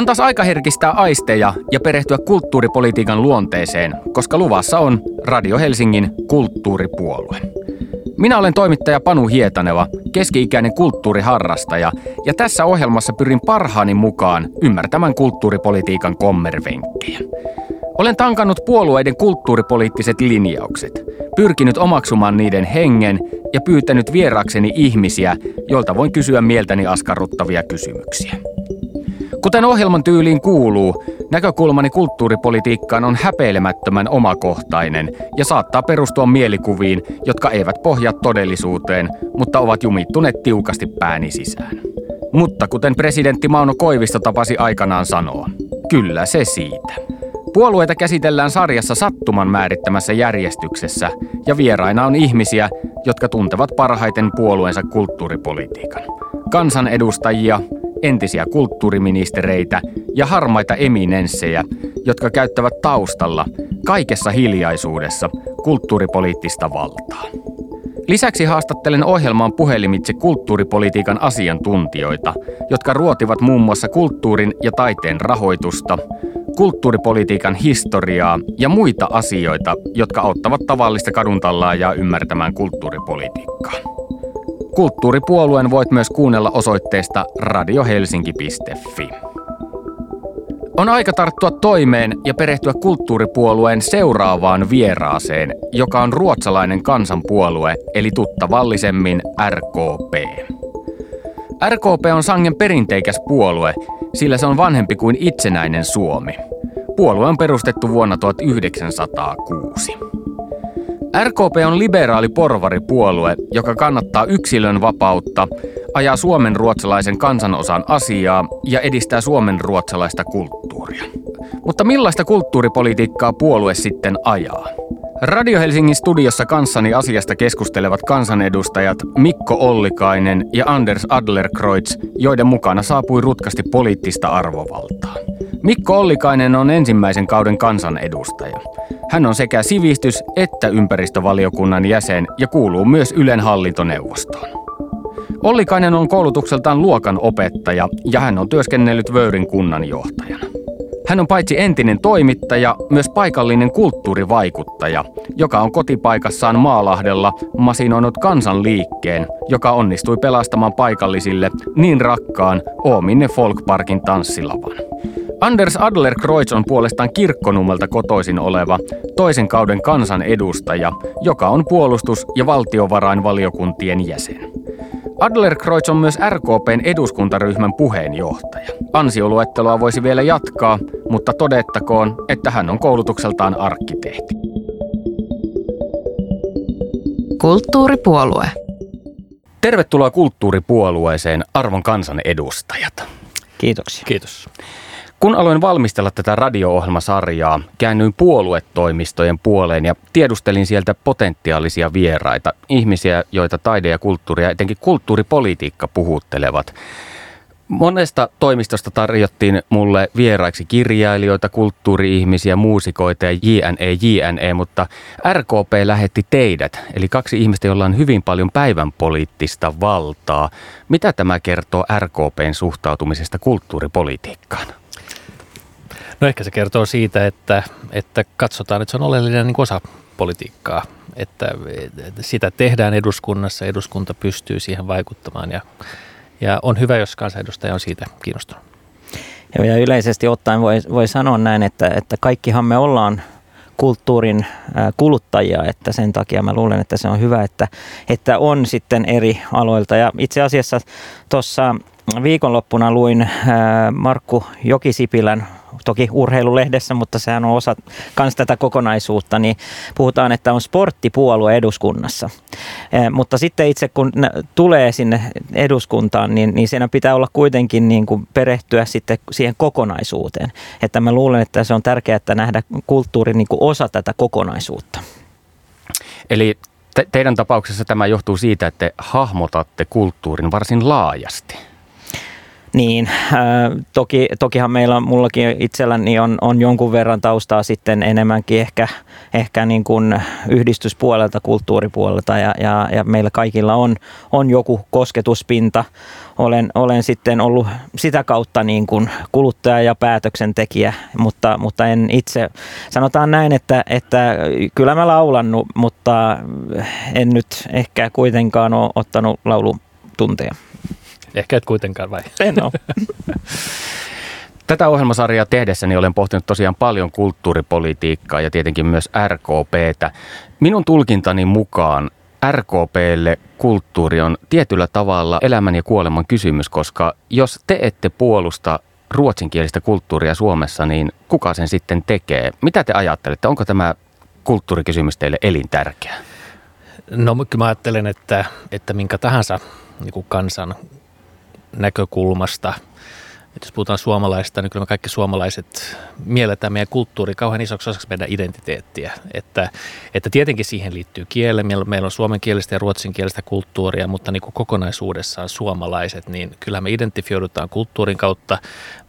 On taas aika herkistää aisteja ja perehtyä kulttuuripolitiikan luonteeseen, koska luvassa on Radio Helsingin kulttuuripuolue. Minä olen toimittaja Panu Hietaneva, keski-ikäinen kulttuuriharrastaja, ja tässä ohjelmassa pyrin parhaani mukaan ymmärtämään kulttuuripolitiikan kommervenkkejä. Olen tankannut puolueiden kulttuuripoliittiset linjaukset, pyrkinyt omaksumaan niiden hengen ja pyytänyt vierakseni ihmisiä, joilta voin kysyä mieltäni askarruttavia kysymyksiä. Kuten ohjelman tyyliin kuuluu, näkökulmani kulttuuripolitiikkaan on häpeilemättömän omakohtainen ja saattaa perustua mielikuviin, jotka eivät pohjaa todellisuuteen, mutta ovat jumittuneet tiukasti pääni sisään. Mutta kuten presidentti Mauno Koivisto tapasi aikanaan sanoa, kyllä se siitä. Puolueita käsitellään sarjassa sattuman määrittämässä järjestyksessä ja vieraina on ihmisiä, jotka tuntevat parhaiten puolueensa kulttuuripolitiikan. Kansanedustajia, entisiä kulttuuriministereitä ja harmaita eminenssejä, jotka käyttävät taustalla kaikessa hiljaisuudessa kulttuuripoliittista valtaa. Lisäksi haastattelen ohjelmaan puhelimitse kulttuuripolitiikan asiantuntijoita, jotka ruotivat muun muassa kulttuurin ja taiteen rahoitusta, kulttuuripolitiikan historiaa ja muita asioita, jotka auttavat tavallista kaduntallaajaa ymmärtämään kulttuuripolitiikkaa. Kulttuuripuolueen voit myös kuunnella osoitteesta radiohelsinki.fi. On aika tarttua toimeen ja perehtyä kulttuuripuolueen seuraavaan vieraaseen, joka on ruotsalainen kansanpuolue, eli tuttavallisemmin RKP. RKP on sangen perinteikäs puolue, sillä se on vanhempi kuin itsenäinen Suomi. Puolue on perustettu vuonna 1906. RKP on liberaali porvaripuolue, joka kannattaa yksilön vapautta, ajaa suomen ruotsalaisen kansanosan asiaa ja edistää suomen ruotsalaista kulttuuria. Mutta millaista kulttuuripolitiikkaa puolue sitten ajaa? Radio Helsingin studiossa kanssani asiasta keskustelevat kansanedustajat Mikko Ollikainen ja Anders Adlerkreutz, joiden mukana saapui rutkasti poliittista arvovaltaa. Mikko Ollikainen on ensimmäisen kauden kansanedustaja. Hän on sekä sivistys- että ympäristövaliokunnan jäsen ja kuuluu myös Ylen hallintoneuvostoon. Ollikainen on koulutukseltaan luokan opettaja ja hän on työskennellyt Vöyrin kunnan johtajana. Hän on paitsi entinen toimittaja, myös paikallinen kulttuurivaikuttaja, joka on kotipaikassaan Maalahdella masinoinut kansanliikkeen, joka onnistui pelastamaan paikallisille niin rakkaan Oominne Folkparkin tanssilavan. Anders Adler-Kreutz on puolestaan kirkkonummelta kotoisin oleva toisen kauden kansanedustaja, joka on puolustus- ja valtiovarainvaliokuntien jäsen. Adler-Kreutz on myös RKPn eduskuntaryhmän puheenjohtaja. Ansioluetteloa voisi vielä jatkaa, mutta todettakoon, että hän on koulutukseltaan arkkitehti. Kulttuuripuolue. Tervetuloa kulttuuripuolueeseen arvon kansan edustajat. Kiitoksia. Kiitos. Kun aloin valmistella tätä radio-ohjelmasarjaa, käännyin puoluetoimistojen puoleen ja tiedustelin sieltä potentiaalisia vieraita, ihmisiä, joita taide ja kulttuuri ja etenkin kulttuuripolitiikka puhuttelevat. Monesta toimistosta tarjottiin mulle vieraiksi kirjailijoita, kulttuuri-ihmisiä, muusikoita ja JNE, JNE, mutta RKP lähetti teidät, eli kaksi ihmistä, joilla on hyvin paljon päivän poliittista valtaa. Mitä tämä kertoo RKPn suhtautumisesta kulttuuripolitiikkaan? No ehkä se kertoo siitä, että, että katsotaan, että se on oleellinen niin osa politiikkaa, että, sitä tehdään eduskunnassa, eduskunta pystyy siihen vaikuttamaan ja, ja on hyvä, jos kansanedustaja on siitä kiinnostunut. Ja yleisesti ottaen voi, voi sanoa näin, että, että kaikkihan me ollaan kulttuurin kuluttajia, että sen takia mä luulen, että se on hyvä, että, että on sitten eri aloilta. Ja itse asiassa tuossa viikonloppuna luin Markku Jokisipilän toki urheilulehdessä, mutta sehän on osa myös tätä kokonaisuutta, niin puhutaan, että on sporttipuolue eduskunnassa. Eh, mutta sitten itse kun tulee sinne eduskuntaan, niin, niin siinä pitää olla kuitenkin niin kuin perehtyä sitten siihen kokonaisuuteen. Että mä luulen, että se on tärkeää, että nähdä kulttuuri niin kuin osa tätä kokonaisuutta. Eli te- teidän tapauksessa tämä johtuu siitä, että te hahmotatte kulttuurin varsin laajasti. Niin, äh, toki, tokihan meillä, mullakin itselläni on, on jonkun verran taustaa sitten enemmänkin ehkä, ehkä niin kuin yhdistyspuolelta, kulttuuripuolelta ja, ja, ja meillä kaikilla on, on joku kosketuspinta. Olen, olen sitten ollut sitä kautta niin kuin kuluttaja ja päätöksentekijä, mutta, mutta en itse, sanotaan näin, että, että kyllä mä laulan, mutta en nyt ehkä kuitenkaan ole ottanut laulutunteja. Ehkä et kuitenkaan vai? En ole. Tätä ohjelmasarjaa tehdessäni olen pohtinut tosiaan paljon kulttuuripolitiikkaa ja tietenkin myös RKPtä. Minun tulkintani mukaan RKPlle kulttuuri on tietyllä tavalla elämän ja kuoleman kysymys, koska jos te ette puolusta ruotsinkielistä kulttuuria Suomessa, niin kuka sen sitten tekee? Mitä te ajattelette? Onko tämä kulttuurikysymys teille elintärkeä? No kyllä mä ajattelen, että, että minkä tahansa niin kansan näkökulmasta. Et jos puhutaan suomalaista, niin kyllä me kaikki suomalaiset mielletään meidän kulttuuri kauhean isoksi osaksi meidän identiteettiä. Että, että tietenkin siihen liittyy kieli. Meillä on suomenkielistä ja ruotsinkielistä kulttuuria, mutta niin kuin kokonaisuudessaan suomalaiset, niin kyllä me identifioidutaan kulttuurin kautta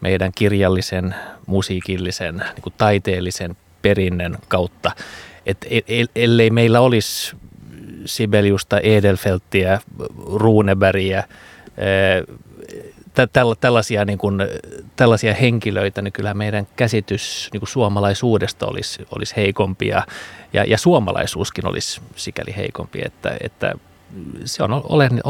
meidän kirjallisen, musiikillisen, niin kuin taiteellisen perinnön kautta. Et ellei meillä olisi Sibeliusta, Edelfelttiä, Runebergia, tällaisia, niin kuin, tällaisia henkilöitä, niin kyllä meidän käsitys niin kuin suomalaisuudesta olisi, olisi heikompi ja, ja, ja suomalaisuuskin olisi sikäli heikompi, että, että se on olennainen,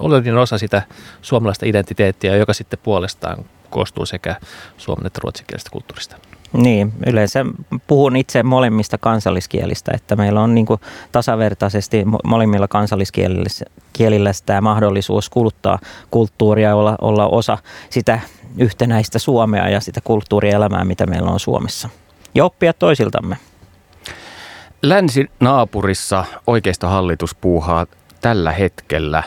olennainen osa sitä suomalaista identiteettiä, joka sitten puolestaan koostuu sekä suomen että ruotsinkielisestä kulttuurista. Niin, yleensä puhun itse molemmista kansalliskielistä, että meillä on niin tasavertaisesti molemmilla kansalliskielillä tämä mahdollisuus kuluttaa kulttuuria ja olla, olla osa sitä yhtenäistä Suomea ja sitä kulttuurielämää, mitä meillä on Suomessa. Ja oppia toisiltamme. Länsinaapurissa oikeistohallitus puuhaa tällä hetkellä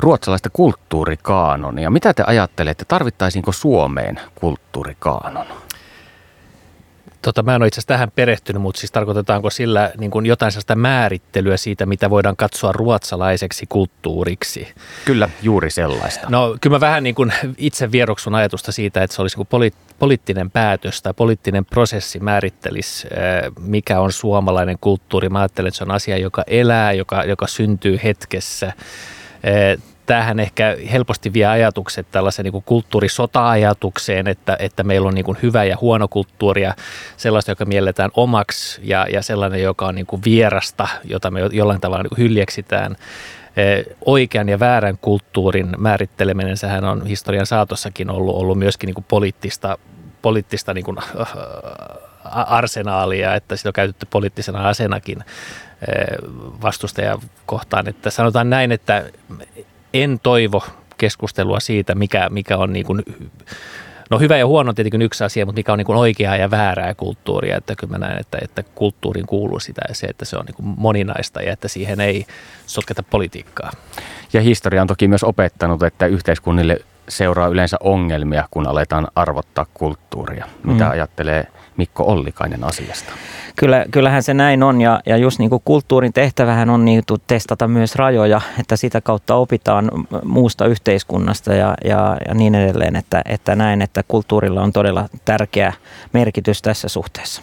ruotsalaista kulttuurikaanonia. Mitä te ajattelette, tarvittaisiinko Suomeen kulttuurikaanon? Tota, mä en ole itse asiassa tähän perehtynyt, mutta siis tarkoitetaanko sillä niin kuin jotain sellaista määrittelyä siitä, mitä voidaan katsoa ruotsalaiseksi kulttuuriksi? Kyllä, juuri sellaista. No kyllä mä vähän niin kuin itse vieroksun ajatusta siitä, että se olisi niin poli- poliittinen päätös tai poliittinen prosessi määrittelisi, mikä on suomalainen kulttuuri. Mä ajattelen, että se on asia, joka elää, joka, joka syntyy hetkessä tämähän ehkä helposti vie ajatukset tällaisen niin kulttuurisota-ajatukseen, että, että meillä on niin hyvä ja huono kulttuuria, sellaista, joka mielletään omaksi ja, ja sellainen, joka on niin vierasta, jota me jollain tavalla niin hyljeksitään. Oikean ja väärän kulttuurin määritteleminen, sehän on historian saatossakin ollut, ollut myöskin niin kuin poliittista, poliittista niin kuin, äh, arsenaalia, että sitä on käytetty poliittisena asenakin vastustaja kohtaan. Että sanotaan näin, että en toivo keskustelua siitä, mikä, mikä on niin kuin, no hyvä ja huono on tietenkin yksi asia, mutta mikä on niin kuin oikeaa ja väärää kulttuuria. Että kyllä mä näen, että, että kulttuuriin kuuluu sitä ja se, että se on niin kuin moninaista ja että siihen ei sotketa politiikkaa. Ja historia on toki myös opettanut, että yhteiskunnille seuraa yleensä ongelmia, kun aletaan arvottaa kulttuuria. Mitä mm. ajattelee Mikko Ollikainen asiasta? Kyllä, kyllähän se näin on ja, ja just niin kuin kulttuurin tehtävähän on niin testata myös rajoja, että sitä kautta opitaan muusta yhteiskunnasta ja, ja, ja niin edelleen, että, että näin, että kulttuurilla on todella tärkeä merkitys tässä suhteessa.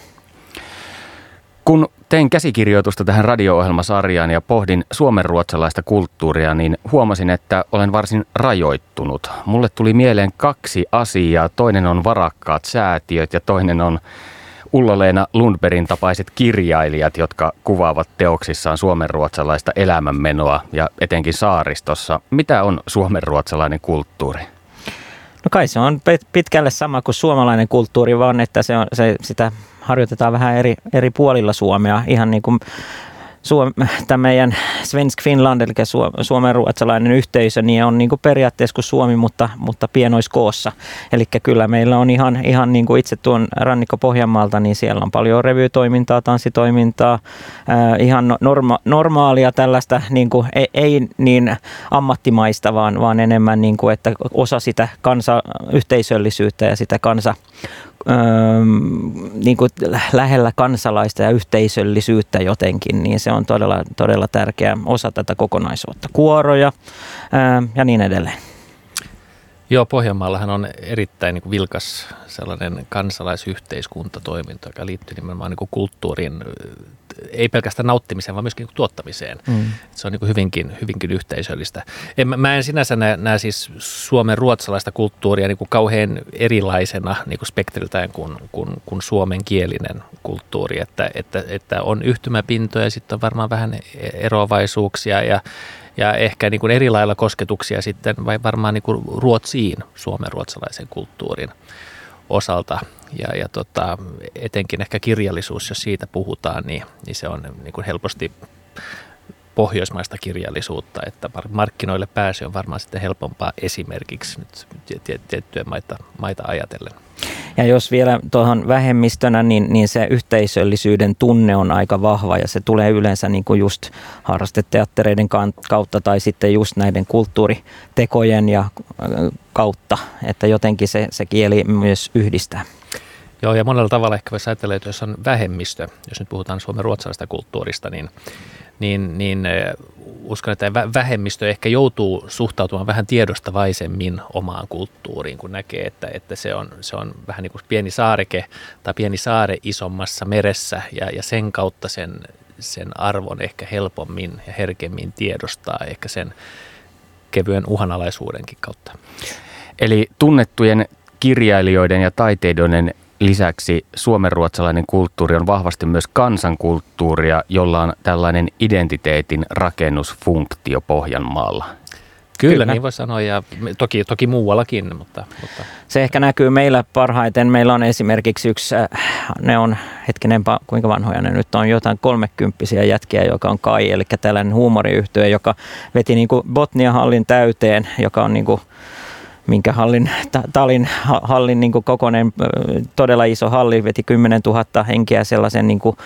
Kun tein käsikirjoitusta tähän radio-ohjelmasarjaan ja pohdin suomenruotsalaista kulttuuria, niin huomasin, että olen varsin rajoittunut. Mulle tuli mieleen kaksi asiaa. Toinen on varakkaat säätiöt ja toinen on Ulla-Leena Lundbergin tapaiset kirjailijat, jotka kuvaavat teoksissaan suomenruotsalaista elämänmenoa ja etenkin saaristossa. Mitä on suomenruotsalainen kulttuuri? No kai se on pitkälle sama kuin suomalainen kulttuuri, vaan että se on, se, sitä harjoitetaan vähän eri, eri puolilla Suomea. Ihan niin kuin tämä meidän Svensk Finland, eli suomen ruotsalainen yhteisö, niin on niin kuin periaatteessa kuin Suomi, mutta, mutta pienoiskoossa. Eli kyllä meillä on ihan, ihan niin kuin itse tuon rannikko Pohjanmaalta, niin siellä on paljon revytoimintaa, tanssitoimintaa, ihan no, norma, normaalia tällaista, niin kuin, ei, ei niin ammattimaista, vaan, vaan enemmän niin kuin, että osa sitä kansa, yhteisöllisyyttä ja sitä kansa, niin kuin lähellä kansalaista ja yhteisöllisyyttä jotenkin, niin se on todella, todella tärkeä osa tätä kokonaisuutta. Kuoroja ja niin edelleen. Joo, Pohjanmaallahan on erittäin niin kuin vilkas sellainen kansalaisyhteiskuntatoiminta, joka liittyy nimenomaan niin kuin kulttuurin, ei pelkästään nauttimiseen, vaan myöskin tuottamiseen. Mm. Se on niin kuin hyvinkin, hyvinkin yhteisöllistä. En, mä en sinänsä näe, näe siis Suomen ruotsalaista kulttuuria niin kuin kauhean erilaisena niin kuin spektriltään kuin, kuin, kuin suomenkielinen kulttuuri, että, että, että on yhtymäpintoja, sitten on varmaan vähän eroavaisuuksia ja ja ehkä niin kuin eri lailla kosketuksia sitten vai varmaan niin kuin Ruotsiin, suomen ruotsalaisen kulttuurin osalta. Ja, ja tota, etenkin ehkä kirjallisuus, jos siitä puhutaan, niin, niin se on niin kuin helposti pohjoismaista kirjallisuutta, että markkinoille pääsy on varmaan sitten helpompaa esimerkiksi nyt tiettyjä maita, maita ajatellen. Ja jos vielä tuohon vähemmistönä, niin, niin se yhteisöllisyyden tunne on aika vahva ja se tulee yleensä niin kuin just harrasteteattereiden kautta tai sitten just näiden kulttuuritekojen ja kautta, että jotenkin se, se kieli myös yhdistää. Joo, ja monella tavalla ehkä voisi ajatella, että jos on vähemmistö, jos nyt puhutaan suomen ruotsalaisesta kulttuurista, niin niin, niin uskon, että vähemmistö ehkä joutuu suhtautumaan vähän tiedostavaisemmin omaan kulttuuriin, kun näkee, että, että se, on, se on vähän niin kuin pieni saareke tai pieni saare isommassa meressä ja, ja sen kautta sen, sen arvon ehkä helpommin ja herkemmin tiedostaa ehkä sen kevyen uhanalaisuudenkin kautta. Eli tunnettujen kirjailijoiden ja taiteilijoiden lisäksi suomenruotsalainen kulttuuri on vahvasti myös kansankulttuuria, jolla on tällainen identiteetin rakennusfunktio Pohjanmaalla. Kyllä, Kyllä. niin voi sanoa ja toki, toki muuallakin. Mutta, mutta. Se ehkä näkyy meillä parhaiten. Meillä on esimerkiksi yksi, äh, ne on hetkinen, kuinka vanhoja ne nyt on, jotain kolmekymppisiä jätkiä, joka on Kai, eli tällainen huumoriyhtyö, joka veti niin kuin Botnia hallin täyteen, joka on niin kuin minkä hallin, Talin hallin niin kokoinen, todella iso halli, veti 10 000 henkeä sellaisen niin kuin,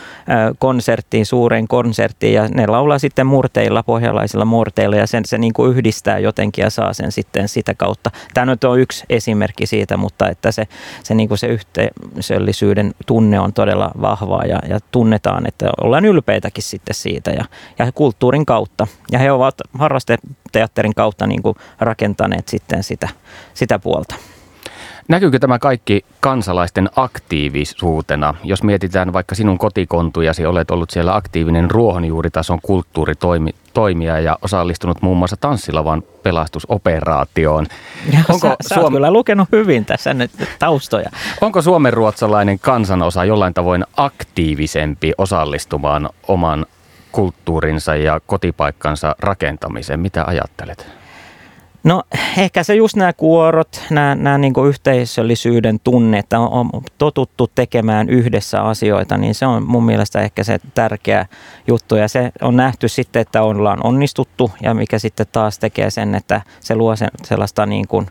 konserttiin, suureen konserttiin ja ne laulaa sitten murteilla, pohjalaisilla murteilla ja sen, se niin kuin yhdistää jotenkin ja saa sen sitten sitä kautta. Tämä nyt on yksi esimerkki siitä, mutta että se, se, niin kuin se yhteisöllisyyden tunne on todella vahvaa ja, ja tunnetaan, että ollaan ylpeitäkin sitten siitä ja, ja kulttuurin kautta. Ja he ovat harrasteteatterin kautta niin kuin rakentaneet sitten sitä sitä puolta. Näkyykö tämä kaikki kansalaisten aktiivisuutena? Jos mietitään vaikka sinun kotikontujasi, olet ollut siellä aktiivinen ruohonjuuritason kulttuuritoimija ja osallistunut muun muassa tanssilavan pelastusoperaatioon. Ja Onko sä, sä Suom... kyllä lukenut hyvin tässä nyt taustoja. Onko suomenruotsalainen kansanosa jollain tavoin aktiivisempi osallistumaan oman kulttuurinsa ja kotipaikkansa rakentamiseen? Mitä ajattelet? No ehkä se just nämä kuorot, nämä, nämä niin yhteisöllisyyden tunne, että on, on totuttu tekemään yhdessä asioita, niin se on mun mielestä ehkä se tärkeä juttu. Ja se on nähty sitten, että ollaan onnistuttu ja mikä sitten taas tekee sen, että se luo sen, sellaista niin kuin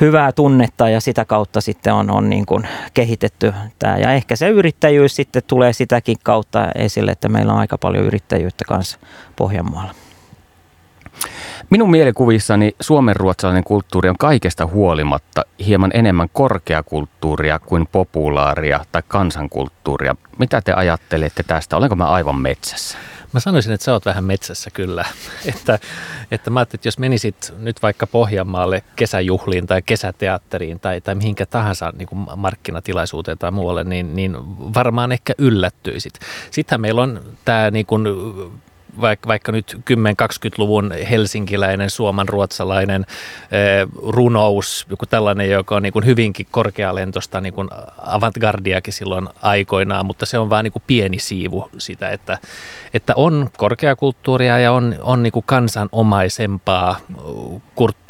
hyvää tunnetta ja sitä kautta sitten on, on niin kuin kehitetty tämä. Ja ehkä se yrittäjyys sitten tulee sitäkin kautta esille, että meillä on aika paljon yrittäjyyttä kanssa Pohjanmaalla. Minun mielikuvissani suomenruotsalainen kulttuuri on kaikesta huolimatta hieman enemmän korkeakulttuuria kuin populaaria tai kansankulttuuria. Mitä te ajattelette tästä? Olenko mä aivan metsässä? Mä sanoisin, että sä oot vähän metsässä kyllä. että, että mä ajattelin, että jos menisit nyt vaikka Pohjanmaalle kesäjuhliin tai kesäteatteriin tai, tai mihinkä tahansa niin kuin markkinatilaisuuteen tai muualle, niin, niin varmaan ehkä yllättyisit. Sittenhän meillä on tämä niin kuin vaikka, vaikka nyt 10-20-luvun helsinkiläinen, suomanruotsalainen eh, runous, joku tällainen, joka on niin kuin hyvinkin korkealentosta niin kuin avantgardiakin silloin aikoinaan, mutta se on vain niin pieni siivu sitä, että, että on korkeakulttuuria ja on, on niin kuin kansanomaisempaa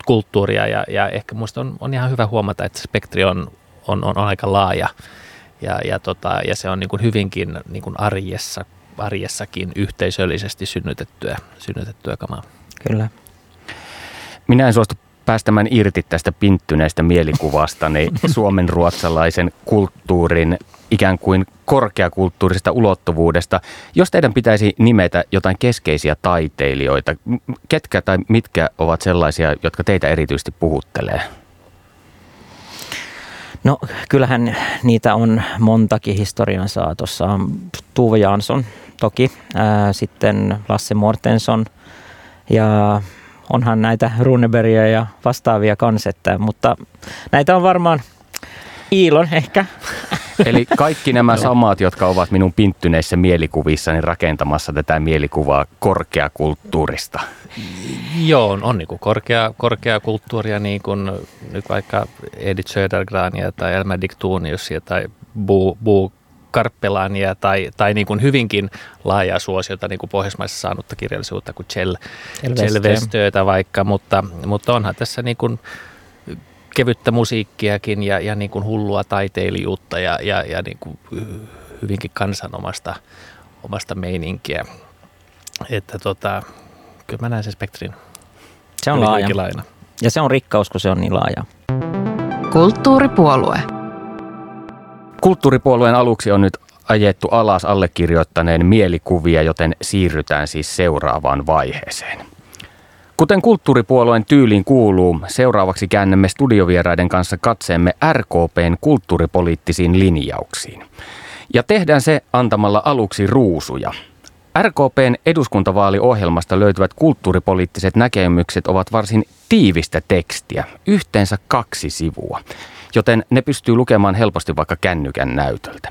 kulttuuria ja, ja ehkä minusta on, on ihan hyvä huomata, että spektri on, on, on aika laaja ja, ja, tota, ja se on niin kuin hyvinkin niin kuin arjessa arjessakin yhteisöllisesti synnytettyä, synnytettyä kamaa. Kyllä. Minä en suostu päästämään irti tästä pinttyneestä mielikuvastani suomen ruotsalaisen kulttuurin ikään kuin korkeakulttuurisesta ulottuvuudesta. Jos teidän pitäisi nimetä jotain keskeisiä taiteilijoita, ketkä tai mitkä ovat sellaisia, jotka teitä erityisesti puhuttelee? No kyllähän niitä on montakin historian saatossa. Tuve Jansson toki, ää, sitten Lasse Mortensson ja onhan näitä Runebergia ja vastaavia kansettä, mutta näitä on varmaan Iilon ehkä. Eli kaikki nämä samat, jotka ovat minun pinttyneissä mielikuvissani rakentamassa tätä mielikuvaa korkeakulttuurista. Joo, on niin kuin korkea, korkeakulttuuria, niin kuin nyt vaikka Edith Södergrania tai Elmer Dictuniusia tai Bu, Bu Karppelania tai, tai niin kuin hyvinkin laajaa suosiota niin kuin Pohjoismaissa saanutta kirjallisuutta kuin Chell vaikka, mutta, mutta onhan tässä niin kuin kevyttä musiikkiakin ja, ja niin kuin hullua taiteilijuutta ja, ja, ja niin kuin hyvinkin kansanomasta omasta meininkiä. Että tota, kyllä mä näen sen spektrin. Se on laaja. Laina. Ja se on rikkaus, kun se on niin laaja. Kulttuuripuolue. Kulttuuripuolueen aluksi on nyt ajettu alas allekirjoittaneen mielikuvia, joten siirrytään siis seuraavaan vaiheeseen. Kuten kulttuuripuolueen tyyliin kuuluu, seuraavaksi käännämme studiovieraiden kanssa katseemme RKPn kulttuuripoliittisiin linjauksiin. Ja tehdään se antamalla aluksi ruusuja. RKPn eduskuntavaaliohjelmasta löytyvät kulttuuripoliittiset näkemykset ovat varsin tiivistä tekstiä, yhteensä kaksi sivua, joten ne pystyy lukemaan helposti vaikka kännykän näytöltä.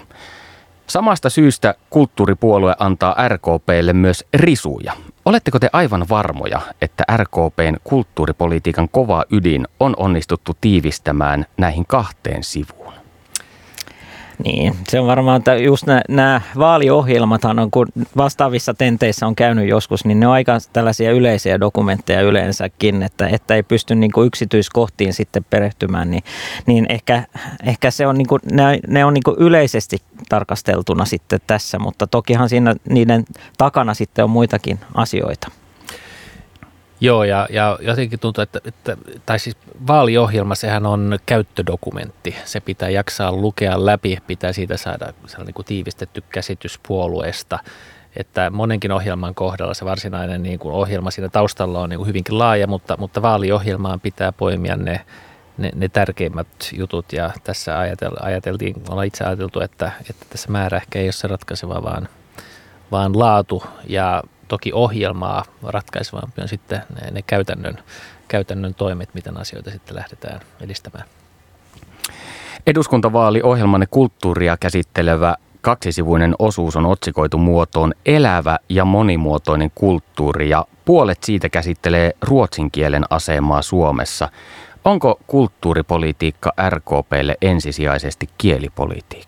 Samasta syystä kulttuuripuolue antaa RKPlle myös risuja. Oletteko te aivan varmoja, että RKPn kulttuuripolitiikan kova ydin on onnistuttu tiivistämään näihin kahteen sivuun? Niin, se on varmaan, että just nämä vaaliohjelmathan on, kun vastaavissa tenteissä on käynyt joskus, niin ne on aika tällaisia yleisiä dokumentteja yleensäkin, että, että ei pysty niin kuin yksityiskohtiin sitten perehtymään, niin, niin ehkä, ehkä se on niin kuin, ne, ne on niin kuin yleisesti tarkasteltuna sitten tässä, mutta tokihan siinä niiden takana sitten on muitakin asioita. Joo, ja, ja jotenkin tuntuu, että, että, tai siis vaaliohjelma, sehän on käyttödokumentti. Se pitää jaksaa lukea läpi, pitää siitä saada sellainen niin tiivistetty käsitys puolueesta. Että monenkin ohjelman kohdalla se varsinainen niin kuin ohjelma siinä taustalla on niin kuin hyvinkin laaja, mutta, mutta vaaliohjelmaan pitää poimia ne, ne, ne tärkeimmät jutut. Ja tässä ajatel, ajateltiin, ollaan itse ajateltu, että, että tässä määrä ehkä ei ole se ratkaiseva, vaan, vaan laatu ja toki ohjelmaa ratkaisevampi on sitten ne, ne käytännön, käytännön toimet, miten asioita sitten lähdetään edistämään. Eduskuntavaaliohjelmanne kulttuuria käsittelevä kaksisivuinen osuus on otsikoitu muotoon elävä ja monimuotoinen kulttuuri ja puolet siitä käsittelee ruotsin kielen asemaa Suomessa. Onko kulttuuripolitiikka RKPlle ensisijaisesti kielipolitiikka?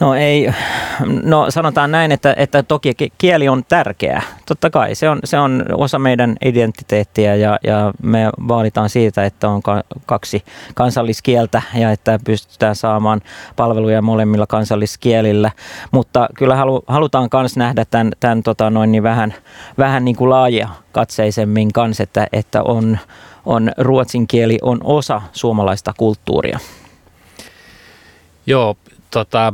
No ei, no sanotaan näin, että, että toki kieli on tärkeä. Totta kai se on, se on osa meidän identiteettiä ja, ja me vaalitaan siitä, että on kaksi kansalliskieltä ja että pystytään saamaan palveluja molemmilla kansalliskielillä. Mutta kyllä halu, halutaan myös nähdä tämän, tämän tota noin niin vähän, vähän niin kuin laaja katseisemmin kanssa, että, että on, on ruotsin kieli on osa suomalaista kulttuuria. Joo, tota,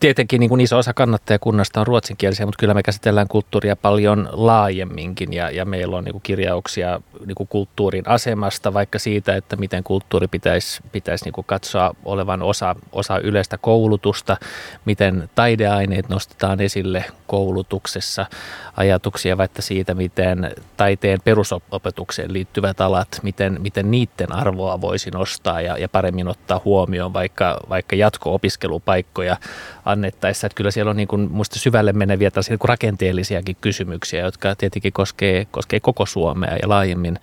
tietenkin niin kuin iso osa kannattajakunnasta on ruotsinkielisiä, mutta kyllä me käsitellään kulttuuria paljon laajemminkin ja, ja meillä on niin kuin kirjauksia niin kuin kulttuurin asemasta, vaikka siitä, että miten kulttuuri pitäisi, pitäisi niin kuin katsoa olevan osa, osa yleistä koulutusta, miten taideaineet nostetaan esille koulutuksessa, ajatuksia vaikka siitä, miten taiteen perusopetukseen liittyvät alat, miten, miten niiden arvoa voisi nostaa ja, ja paremmin ottaa huomioon vaikka, vaikka jatko-opiskelupaikkoja annettaessa. Että kyllä siellä on niin kuin, syvälle meneviä tällaisia niin rakenteellisiakin kysymyksiä, jotka tietenkin koskee, koskee koko Suomea ja laajemmin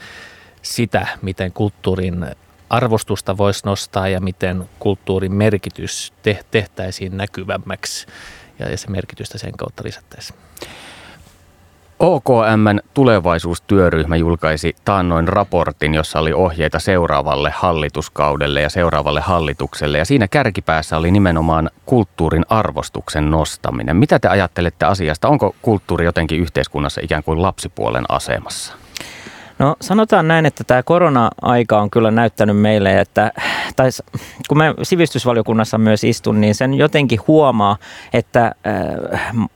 sitä, miten kulttuurin arvostusta voisi nostaa ja miten kulttuurin merkitys tehtäisiin näkyvämmäksi ja se merkitystä sen kautta lisättäisiin. OKMn tulevaisuustyöryhmä julkaisi taannoin raportin, jossa oli ohjeita seuraavalle hallituskaudelle ja seuraavalle hallitukselle. Ja siinä kärkipäässä oli nimenomaan kulttuurin arvostuksen nostaminen. Mitä te ajattelette asiasta? Onko kulttuuri jotenkin yhteiskunnassa ikään kuin lapsipuolen asemassa? No sanotaan näin, että tämä korona-aika on kyllä näyttänyt meille, että tai kun me sivistysvaliokunnassa myös istun, niin sen jotenkin huomaa, että äh,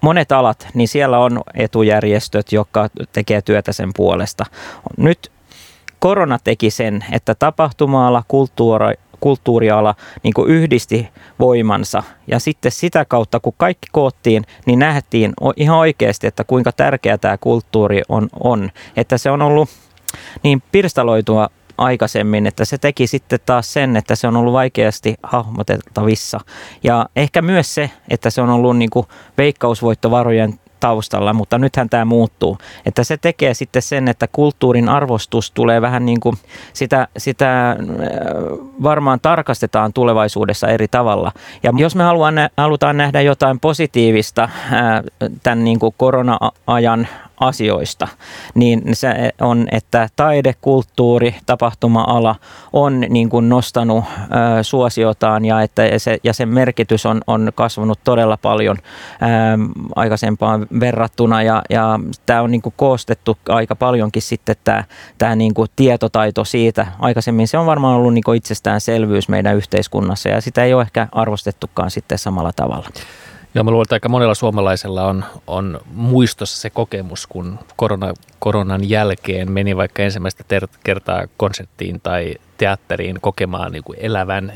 monet alat, niin siellä on etujärjestöt, jotka tekee työtä sen puolesta. Nyt korona teki sen, että tapahtumaala, kulttuuri, kulttuuriala niin kuin yhdisti voimansa. Ja sitten sitä kautta, kun kaikki koottiin, niin nähtiin ihan oikeasti, että kuinka tärkeä tämä kulttuuri on, on. Että se on ollut niin pirstaloitua aikaisemmin, että se teki sitten taas sen, että se on ollut vaikeasti hahmotettavissa. Ja ehkä myös se, että se on ollut niin kuin veikkausvoittovarojen taustalla, mutta nythän tämä muuttuu. Että se tekee sitten sen, että kulttuurin arvostus tulee vähän niin kuin sitä, sitä äh, varmaan tarkastetaan tulevaisuudessa eri tavalla. Ja jos me haluan, halutaan nähdä jotain positiivista äh, tämän niin kuin korona-ajan asioista, niin se on, että taide, kulttuuri, tapahtuma-ala on niin kuin nostanut ö, suosiotaan ja, että se, ja sen merkitys on, on kasvanut todella paljon ö, aikaisempaan verrattuna ja, ja tämä on niin kuin koostettu aika paljonkin sitten tämä, tämä niin kuin tietotaito siitä. Aikaisemmin se on varmaan ollut niin kuin itsestäänselvyys meidän yhteiskunnassa ja sitä ei ole ehkä arvostettukaan sitten samalla tavalla. Joo, mä luulen, että aika monella suomalaisella on, on muistossa se kokemus, kun korona, koronan jälkeen meni vaikka ensimmäistä ter- kertaa konserttiin tai teatteriin kokemaan niin kuin elävän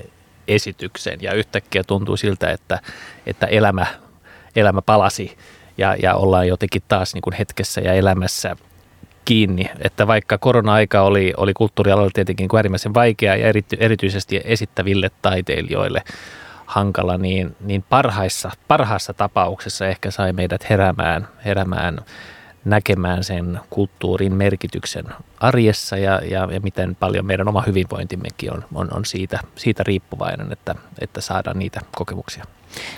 esityksen. Ja yhtäkkiä tuntuu siltä, että, että elämä, elämä palasi ja, ja ollaan jotenkin taas niin kuin hetkessä ja elämässä kiinni, että vaikka korona-aika oli, oli kulttuurialalla tietenkin niin äärimmäisen vaikea ja erity, erityisesti esittäville taiteilijoille – hankala, niin, niin parhaissa, parhaassa tapauksessa ehkä sai meidät heräämään, heräämään näkemään sen kulttuurin merkityksen arjessa ja, ja, ja miten paljon meidän oma hyvinvointimmekin on, on, on siitä, siitä riippuvainen, että, että saadaan niitä kokemuksia.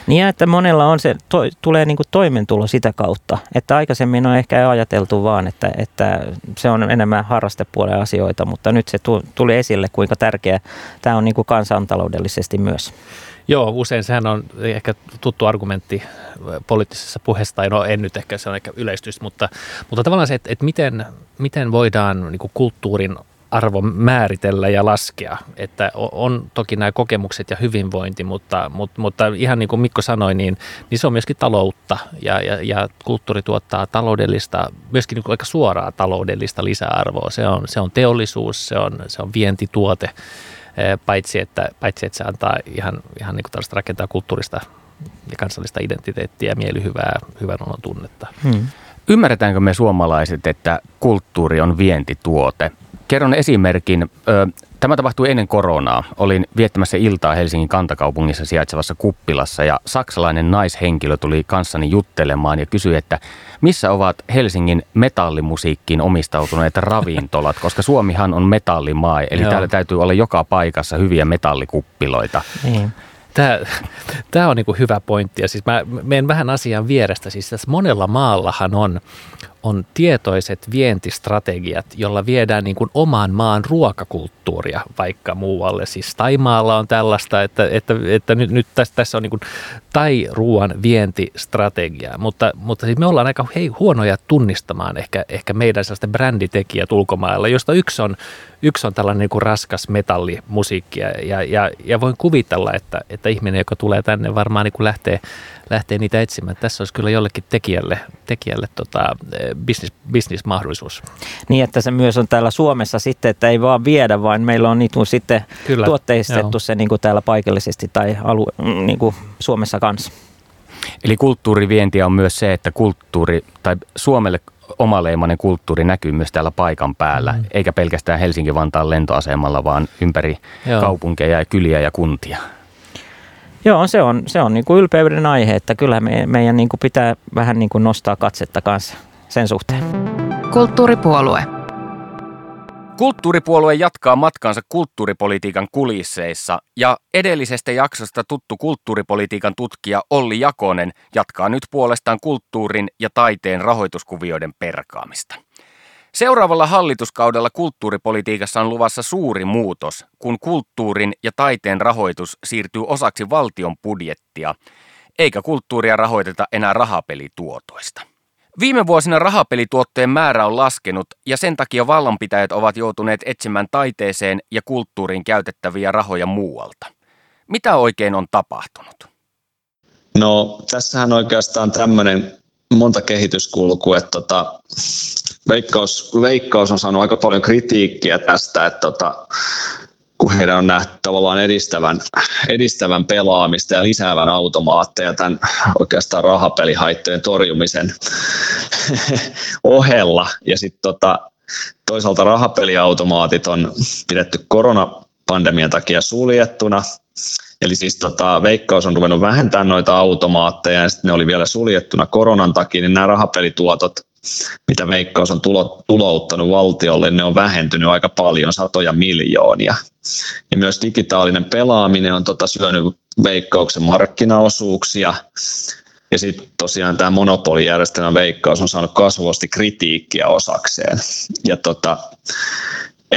Niin että monella on se, to, tulee niin kuin toimentulo sitä kautta, että aikaisemmin on ehkä ajateltu vaan, että, että se on enemmän harrastepuolen asioita, mutta nyt se tuli esille, kuinka tärkeä tämä on niin kuin kansantaloudellisesti myös. Joo, usein sehän on ehkä tuttu argumentti poliittisessa puheessa, tai no en nyt ehkä, se on ehkä yleistys, mutta, mutta tavallaan se, että, että miten, miten voidaan niin kulttuurin arvo määritellä ja laskea. Että on toki nämä kokemukset ja hyvinvointi, mutta, mutta, mutta ihan niin kuin Mikko sanoi, niin, niin se on myöskin taloutta ja, ja, ja kulttuuri tuottaa taloudellista, myöskin niin kuin aika suoraa taloudellista lisäarvoa. Se on, se on teollisuus, se on, se on vientituote paitsi että, paitsi että se antaa ihan, ihan niin kuin rakentaa kulttuurista ja kansallista identiteettiä mielihyvää, hyvän olon tunnetta. Hmm. Ymmärretäänkö me suomalaiset, että kulttuuri on vientituote? Kerron esimerkin. Tämä tapahtui ennen koronaa. Olin viettämässä iltaa Helsingin kantakaupungissa sijaitsevassa kuppilassa ja saksalainen naishenkilö tuli kanssani juttelemaan ja kysyi, että missä ovat Helsingin metallimusiikkiin omistautuneet ravintolat, koska Suomihan on metallimaa, eli Joo. täällä täytyy olla joka paikassa hyviä metallikuppiloita. Niin. Tämä, tämä on niin hyvä pointti. Ja siis mä menen vähän asian vierestä. Siis tässä monella maallahan on, on tietoiset vientistrategiat, jolla viedään niin kuin oman maan ruokakulttuuria vaikka muualle. Siis Taimaalla on tällaista, että, että, että nyt, nyt tässä, tässä on niin kuin tai-ruoan vientistrategia, mutta, mutta siis me ollaan aika hei, huonoja tunnistamaan ehkä, ehkä meidän sellaista bränditekijät ulkomailla, josta yksi on, yksi on tällainen niin kuin raskas metallimusiikki ja, ja, ja voin kuvitella, että, että ihminen, joka tulee tänne varmaan niin kuin lähtee lähtee niitä etsimään. Tässä olisi kyllä jollekin tekijälle, tekijälle tota, business, business-mahdollisuus. Niin, että se myös on täällä Suomessa sitten, että ei vaan viedä, vaan meillä on niitä sitten kyllä, tuotteistettu joo. se niin kuin täällä paikallisesti tai alue, niin kuin Suomessa kanssa. Eli kulttuurivientiä on myös se, että kulttuuri tai Suomelle omaleimainen kulttuuri näkyy myös täällä paikan päällä, mm. eikä pelkästään Helsinki-Vantaan lentoasemalla, vaan ympäri Joo. kaupunkeja ja kyliä ja kuntia. Joo, se on, se on niin kuin ylpeyden aihe, että kyllä me, meidän niin kuin pitää vähän niin kuin nostaa katsetta kanssa sen suhteen. Kulttuuripuolue. Kulttuuripuolue jatkaa matkaansa kulttuuripolitiikan kulisseissa ja edellisestä jaksosta tuttu kulttuuripolitiikan tutkija Olli Jakonen jatkaa nyt puolestaan kulttuurin ja taiteen rahoituskuvioiden perkaamista. Seuraavalla hallituskaudella kulttuuripolitiikassa on luvassa suuri muutos, kun kulttuurin ja taiteen rahoitus siirtyy osaksi valtion budjettia, eikä kulttuuria rahoiteta enää rahapelituotoista. Viime vuosina rahapelituottojen määrä on laskenut ja sen takia vallanpitäjät ovat joutuneet etsimään taiteeseen ja kulttuuriin käytettäviä rahoja muualta. Mitä oikein on tapahtunut? No tässähän oikeastaan tämmöinen monta kehityskulkua, että tota, Veikkaus, Veikkaus on saanut aika paljon kritiikkiä tästä, että tota, kun heidän on nähty tavallaan edistävän, edistävän pelaamista ja lisäävän automaatteja tämän oikeastaan rahapelihaittojen torjumisen ohella. Ja sitten tota, toisaalta rahapeliautomaatit on pidetty koronapandemian takia suljettuna, Eli siis tota, Veikkaus on ruvennut vähentämään noita automaatteja ja sitten ne oli vielä suljettuna koronan takia, niin nämä rahapelituotot mitä Veikkaus on tulo, tulouttanut valtiolle, ne on vähentynyt aika paljon, satoja miljoonia. Ja myös digitaalinen pelaaminen on tota syönyt Veikkauksen markkinaosuuksia. Ja sitten tosiaan tämä monopolijärjestelmä Veikkaus on saanut kasvavasti kritiikkiä osakseen. Ja tota,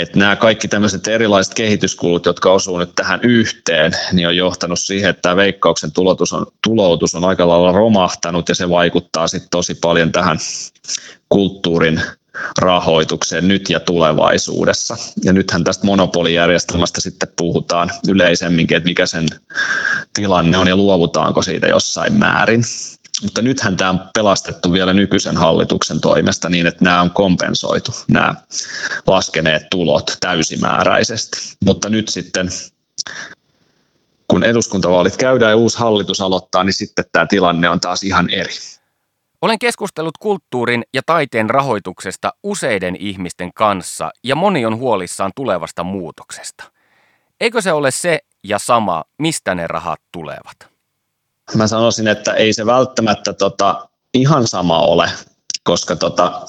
että nämä kaikki tämmöiset erilaiset kehityskulut, jotka osuu nyt tähän yhteen, niin on johtanut siihen, että tämä veikkauksen tuloutus on, tuloutus on aika lailla romahtanut ja se vaikuttaa sitten tosi paljon tähän kulttuurin rahoitukseen nyt ja tulevaisuudessa. Ja nythän tästä monopolijärjestelmästä sitten puhutaan yleisemminkin, että mikä sen tilanne on ja luovutaanko siitä jossain määrin. Mutta nythän tämä on pelastettu vielä nykyisen hallituksen toimesta niin, että nämä on kompensoitu, nämä laskeneet tulot täysimääräisesti. Mutta nyt sitten, kun eduskuntavaalit käydään ja uusi hallitus aloittaa, niin sitten tämä tilanne on taas ihan eri. Olen keskustellut kulttuurin ja taiteen rahoituksesta useiden ihmisten kanssa ja moni on huolissaan tulevasta muutoksesta. Eikö se ole se ja sama, mistä ne rahat tulevat? Mä sanoisin, että ei se välttämättä tota, ihan sama ole, koska tota,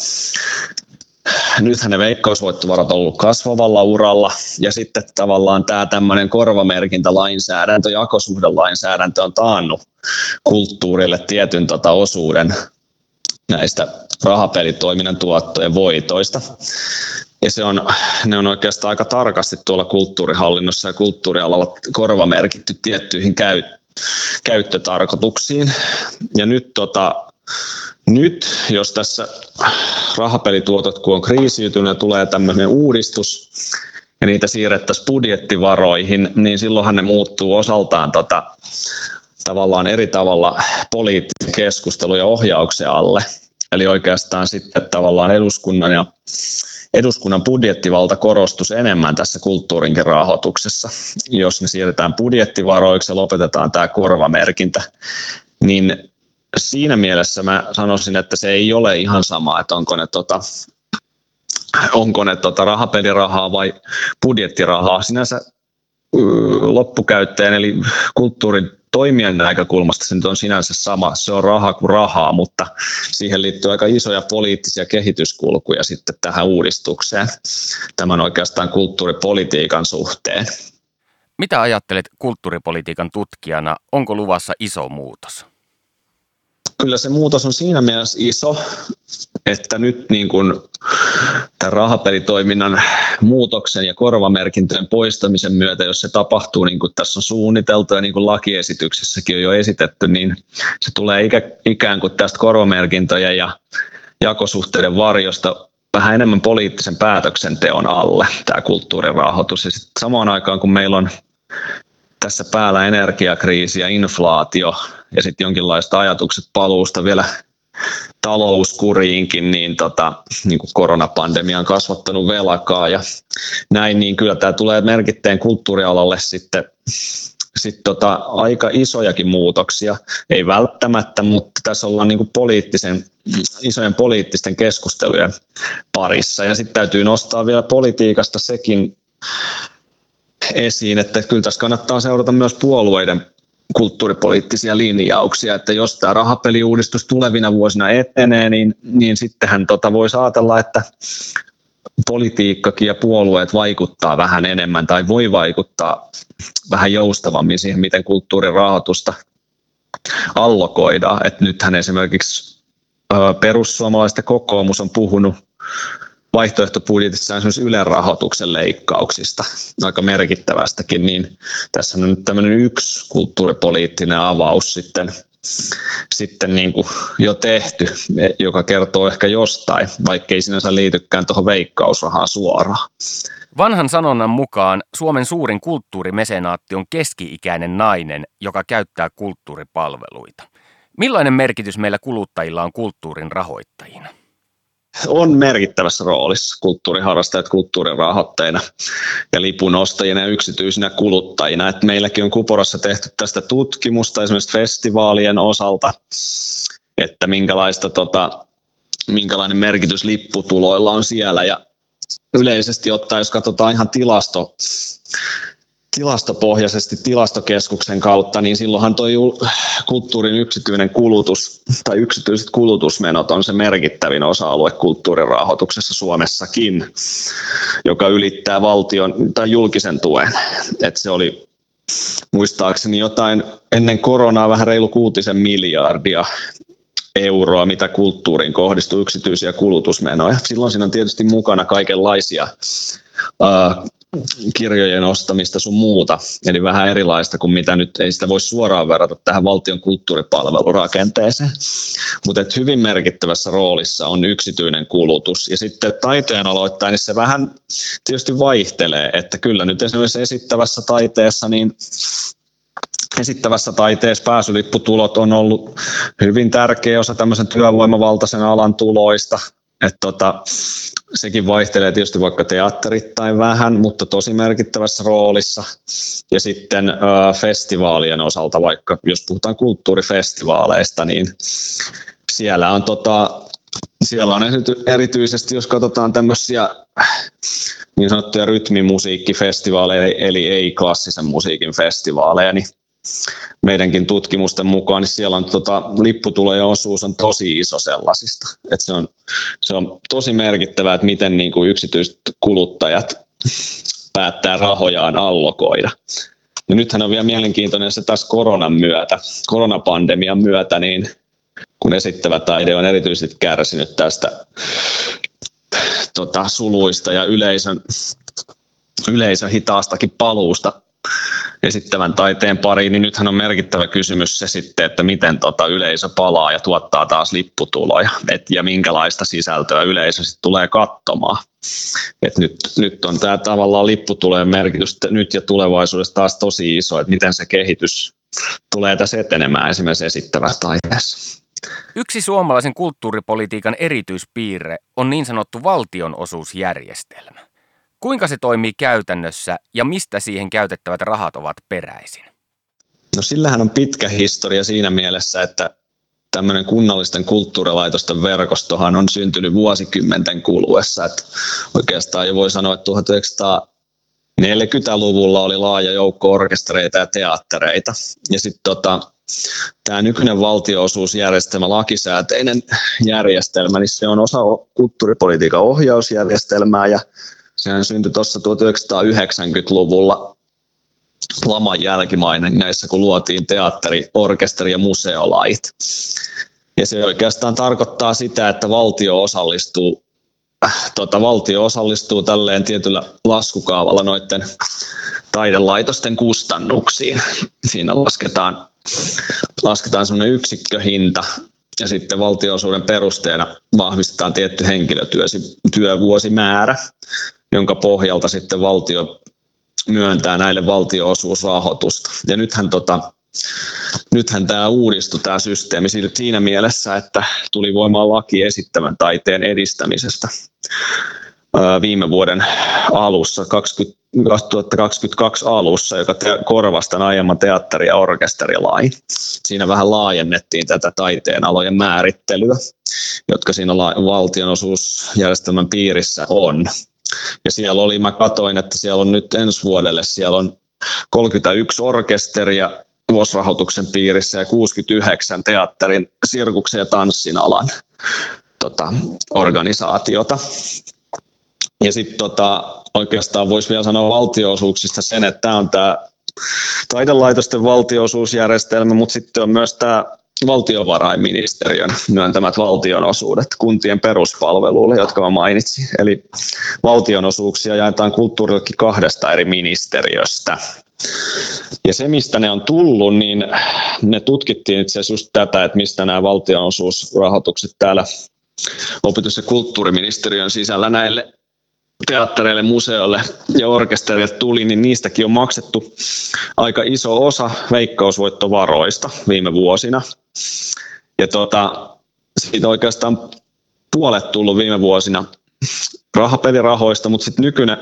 nythän ne veikkausvoittovarat on ollut kasvavalla uralla ja sitten tavallaan tämä tämmöinen korvamerkintälainsäädäntö, jakosuhdelainsäädäntö on taannut kulttuurille tietyn tota osuuden näistä rahapelitoiminnan tuottojen voitoista. Ja se on, ne on oikeastaan aika tarkasti tuolla kulttuurihallinnossa ja kulttuurialalla korvamerkitty tiettyihin käyttöön käyttötarkoituksiin. Ja nyt, tota, nyt jos tässä rahapelituotot, kun on kriisiytynyt ja tulee tämmöinen uudistus, ja niitä siirrettäisiin budjettivaroihin, niin silloinhan ne muuttuu osaltaan tota, tavallaan eri tavalla poliittisen keskustelun ja ohjauksen alle. Eli oikeastaan sitten tavallaan eduskunnan ja eduskunnan budjettivalta korostus enemmän tässä kulttuurinkin rahoituksessa. Jos ne siirretään budjettivaroiksi ja lopetetaan tämä korvamerkintä, niin siinä mielessä mä sanoisin, että se ei ole ihan sama, että onko ne tota, onko ne tota rahapelirahaa vai budjettirahaa. Sinänsä loppukäyttäjän eli kulttuurin toimijan näkökulmasta se nyt on sinänsä sama, se on raha kuin rahaa, mutta siihen liittyy aika isoja poliittisia kehityskulkuja sitten tähän uudistukseen, tämän oikeastaan kulttuuripolitiikan suhteen. Mitä ajattelet kulttuuripolitiikan tutkijana, onko luvassa iso muutos? Kyllä se muutos on siinä mielessä iso, että nyt niin kuin tämän rahapelitoiminnan muutoksen ja korvamerkintöjen poistamisen myötä, jos se tapahtuu niin kuin tässä on suunniteltu ja niin kuin lakiesityksessäkin on jo esitetty, niin se tulee ikään kuin tästä korvamerkintöjen ja jakosuhteiden varjosta vähän enemmän poliittisen päätöksenteon alle tämä kulttuurirahoitus. Ja samaan aikaan, kun meillä on tässä päällä energiakriisi ja inflaatio ja sitten jonkinlaista ajatukset paluusta vielä talouskuriinkin, niin, tota, niin kuin koronapandemia on kasvattanut velkaa ja näin, niin kyllä tämä tulee merkitteen kulttuurialalle sitten sit tota, aika isojakin muutoksia, ei välttämättä, mutta tässä ollaan niin kuin poliittisen, isojen poliittisten keskustelujen parissa. Ja sitten täytyy nostaa vielä politiikasta sekin esiin, että kyllä tässä kannattaa seurata myös puolueiden kulttuuripoliittisia linjauksia, että jos tämä rahapeliuudistus tulevina vuosina etenee, niin, niin sittenhän tota voisi ajatella, että politiikkakin ja puolueet vaikuttaa vähän enemmän tai voi vaikuttaa vähän joustavammin siihen, miten kulttuurirahoitusta allokoidaan. Et nythän esimerkiksi perussuomalaisten kokoomus on puhunut vaihtoehtobudjetissa esimerkiksi Ylen rahoituksen leikkauksista, aika merkittävästäkin, niin tässä on nyt tämmöinen yksi kulttuuripoliittinen avaus sitten, sitten niin kuin jo tehty, joka kertoo ehkä jostain, vaikka ei sinänsä liitykään tuohon veikkausrahaan suoraan. Vanhan sanonnan mukaan Suomen suurin kulttuurimesenaatti on keski-ikäinen nainen, joka käyttää kulttuuripalveluita. Millainen merkitys meillä kuluttajilla on kulttuurin rahoittajina? On merkittävässä roolissa kulttuuriharrastajat kulttuurin rahoitteina ja lipunostajina ja yksityisinä kuluttajina. Et meilläkin on Kuporassa tehty tästä tutkimusta esimerkiksi festivaalien osalta, että minkälaista, tota, minkälainen merkitys lipputuloilla on siellä. Ja yleisesti ottaen, jos katsotaan ihan tilasto, tilastopohjaisesti tilastokeskuksen kautta, niin silloinhan tuo kulttuurin yksityinen kulutus tai yksityiset kulutusmenot on se merkittävin osa-alue kulttuurin rahoituksessa Suomessakin, joka ylittää valtion tai julkisen tuen. Et se oli muistaakseni jotain ennen koronaa vähän reilu kuutisen miljardia euroa, mitä kulttuuriin kohdistuu yksityisiä kulutusmenoja. Silloin siinä on tietysti mukana kaikenlaisia kirjojen ostamista sun muuta, eli vähän erilaista kuin mitä nyt ei sitä voi suoraan verrata tähän valtion kulttuuripalvelurakenteeseen. Mutta hyvin merkittävässä roolissa on yksityinen kulutus ja sitten taiteen aloittain niin se vähän tietysti vaihtelee, että kyllä nyt esimerkiksi esittävässä taiteessa niin esittävässä taiteessa pääsylipputulot on ollut hyvin tärkeä osa tämmöisen työvoimavaltaisen alan tuloista. Et tota, sekin vaihtelee tietysti vaikka teatterittain vähän, mutta tosi merkittävässä roolissa. Ja sitten ö, festivaalien osalta, vaikka jos puhutaan kulttuurifestivaaleista, niin siellä on, tota, siellä on erityisesti, jos katsotaan tämmöisiä niin sanottuja rytmimusiikkifestivaaleja, eli ei-klassisen musiikin festivaaleja, niin meidänkin tutkimusten mukaan, niin siellä on tota, lipputulojen osuus on tosi iso sellaisista. Et se, on, se on tosi merkittävää, että miten niin kuin yksityiset kuluttajat päättää rahojaan allokoida. Ja nythän on vielä mielenkiintoinen se taas koronan myötä, koronapandemian myötä, niin kun esittävä taide on erityisesti kärsinyt tästä tota, suluista ja yleisön, yleisön hitaastakin paluusta esittävän taiteen pariin, niin nythän on merkittävä kysymys se sitten, että miten tota yleisö palaa ja tuottaa taas lipputuloja et, ja minkälaista sisältöä yleisö sitten tulee katsomaan. Et nyt, nyt on tämä tavallaan lipputulojen merkitys nyt ja tulevaisuudessa taas tosi iso, että miten se kehitys tulee tässä etenemään esimerkiksi esittävässä taiteessa. Yksi suomalaisen kulttuuripolitiikan erityispiirre on niin sanottu valtionosuusjärjestelmä. Kuinka se toimii käytännössä ja mistä siihen käytettävät rahat ovat peräisin? No sillähän on pitkä historia siinä mielessä, että tämmöinen kunnallisten kulttuurilaitosten verkostohan on syntynyt vuosikymmenten kuluessa. Että oikeastaan jo voi sanoa, että 1940-luvulla oli laaja joukko orkestereita ja teattereita. Ja sitten tota, tämä nykyinen valtioosuusjärjestelmä, lakisääteinen järjestelmä, niin se on osa kulttuuripolitiikan ohjausjärjestelmää ja Sehän syntyi tuossa 1990-luvulla laman jälkimainen näissä, kun luotiin teatteri, orkesteri ja museolait. Ja se oikeastaan tarkoittaa sitä, että valtio osallistuu, äh, tota, valtio osallistuu tälleen tietyllä laskukaavalla noiden taidelaitosten kustannuksiin. Siinä lasketaan, lasketaan semmoinen yksikköhinta ja sitten valtionosuuden perusteena vahvistetaan tietty henkilötyövuosimäärä jonka pohjalta sitten valtio myöntää näille valtioosuusrahoitusta. Ja nythän, tota, nythän tämä uudistui tämä systeemi siinä mielessä, että tuli voimaan laki esittävän taiteen edistämisestä viime vuoden alussa, 20, 2022 alussa, joka te, korvasi tämän aiemman teatteri- ja orkesterilain. Siinä vähän laajennettiin tätä taiteen alojen määrittelyä, jotka siinä valtionosuusjärjestelmän piirissä on. Ja siellä oli, mä katoin, että siellä on nyt ensi vuodelle, siellä on 31 orkesteria vuosirahoituksen piirissä ja 69 teatterin, sirkuksen ja tanssin alan tota, organisaatiota. Ja sitten tota, oikeastaan voisi vielä sanoa valtioosuuksista sen, että tämä on tämä taidelaitosten valtioosuusjärjestelmä, mutta sitten on myös tämä valtiovarainministeriön myöntämät valtionosuudet kuntien peruspalveluille, jotka mä mainitsin. Eli valtionosuuksia jaetaan kulttuurillekin kahdesta eri ministeriöstä. Ja se, mistä ne on tullut, niin ne tutkittiin itse asiassa just tätä, että mistä nämä valtionosuusrahoitukset täällä opetus- ja kulttuuriministeriön sisällä näille teattereille, museoille ja orkesterille tuli, niin niistäkin on maksettu aika iso osa veikkausvoittovaroista viime vuosina. Ja tota, siitä oikeastaan puolet tullut viime vuosina rahapelirahoista, mutta sitten nykyinen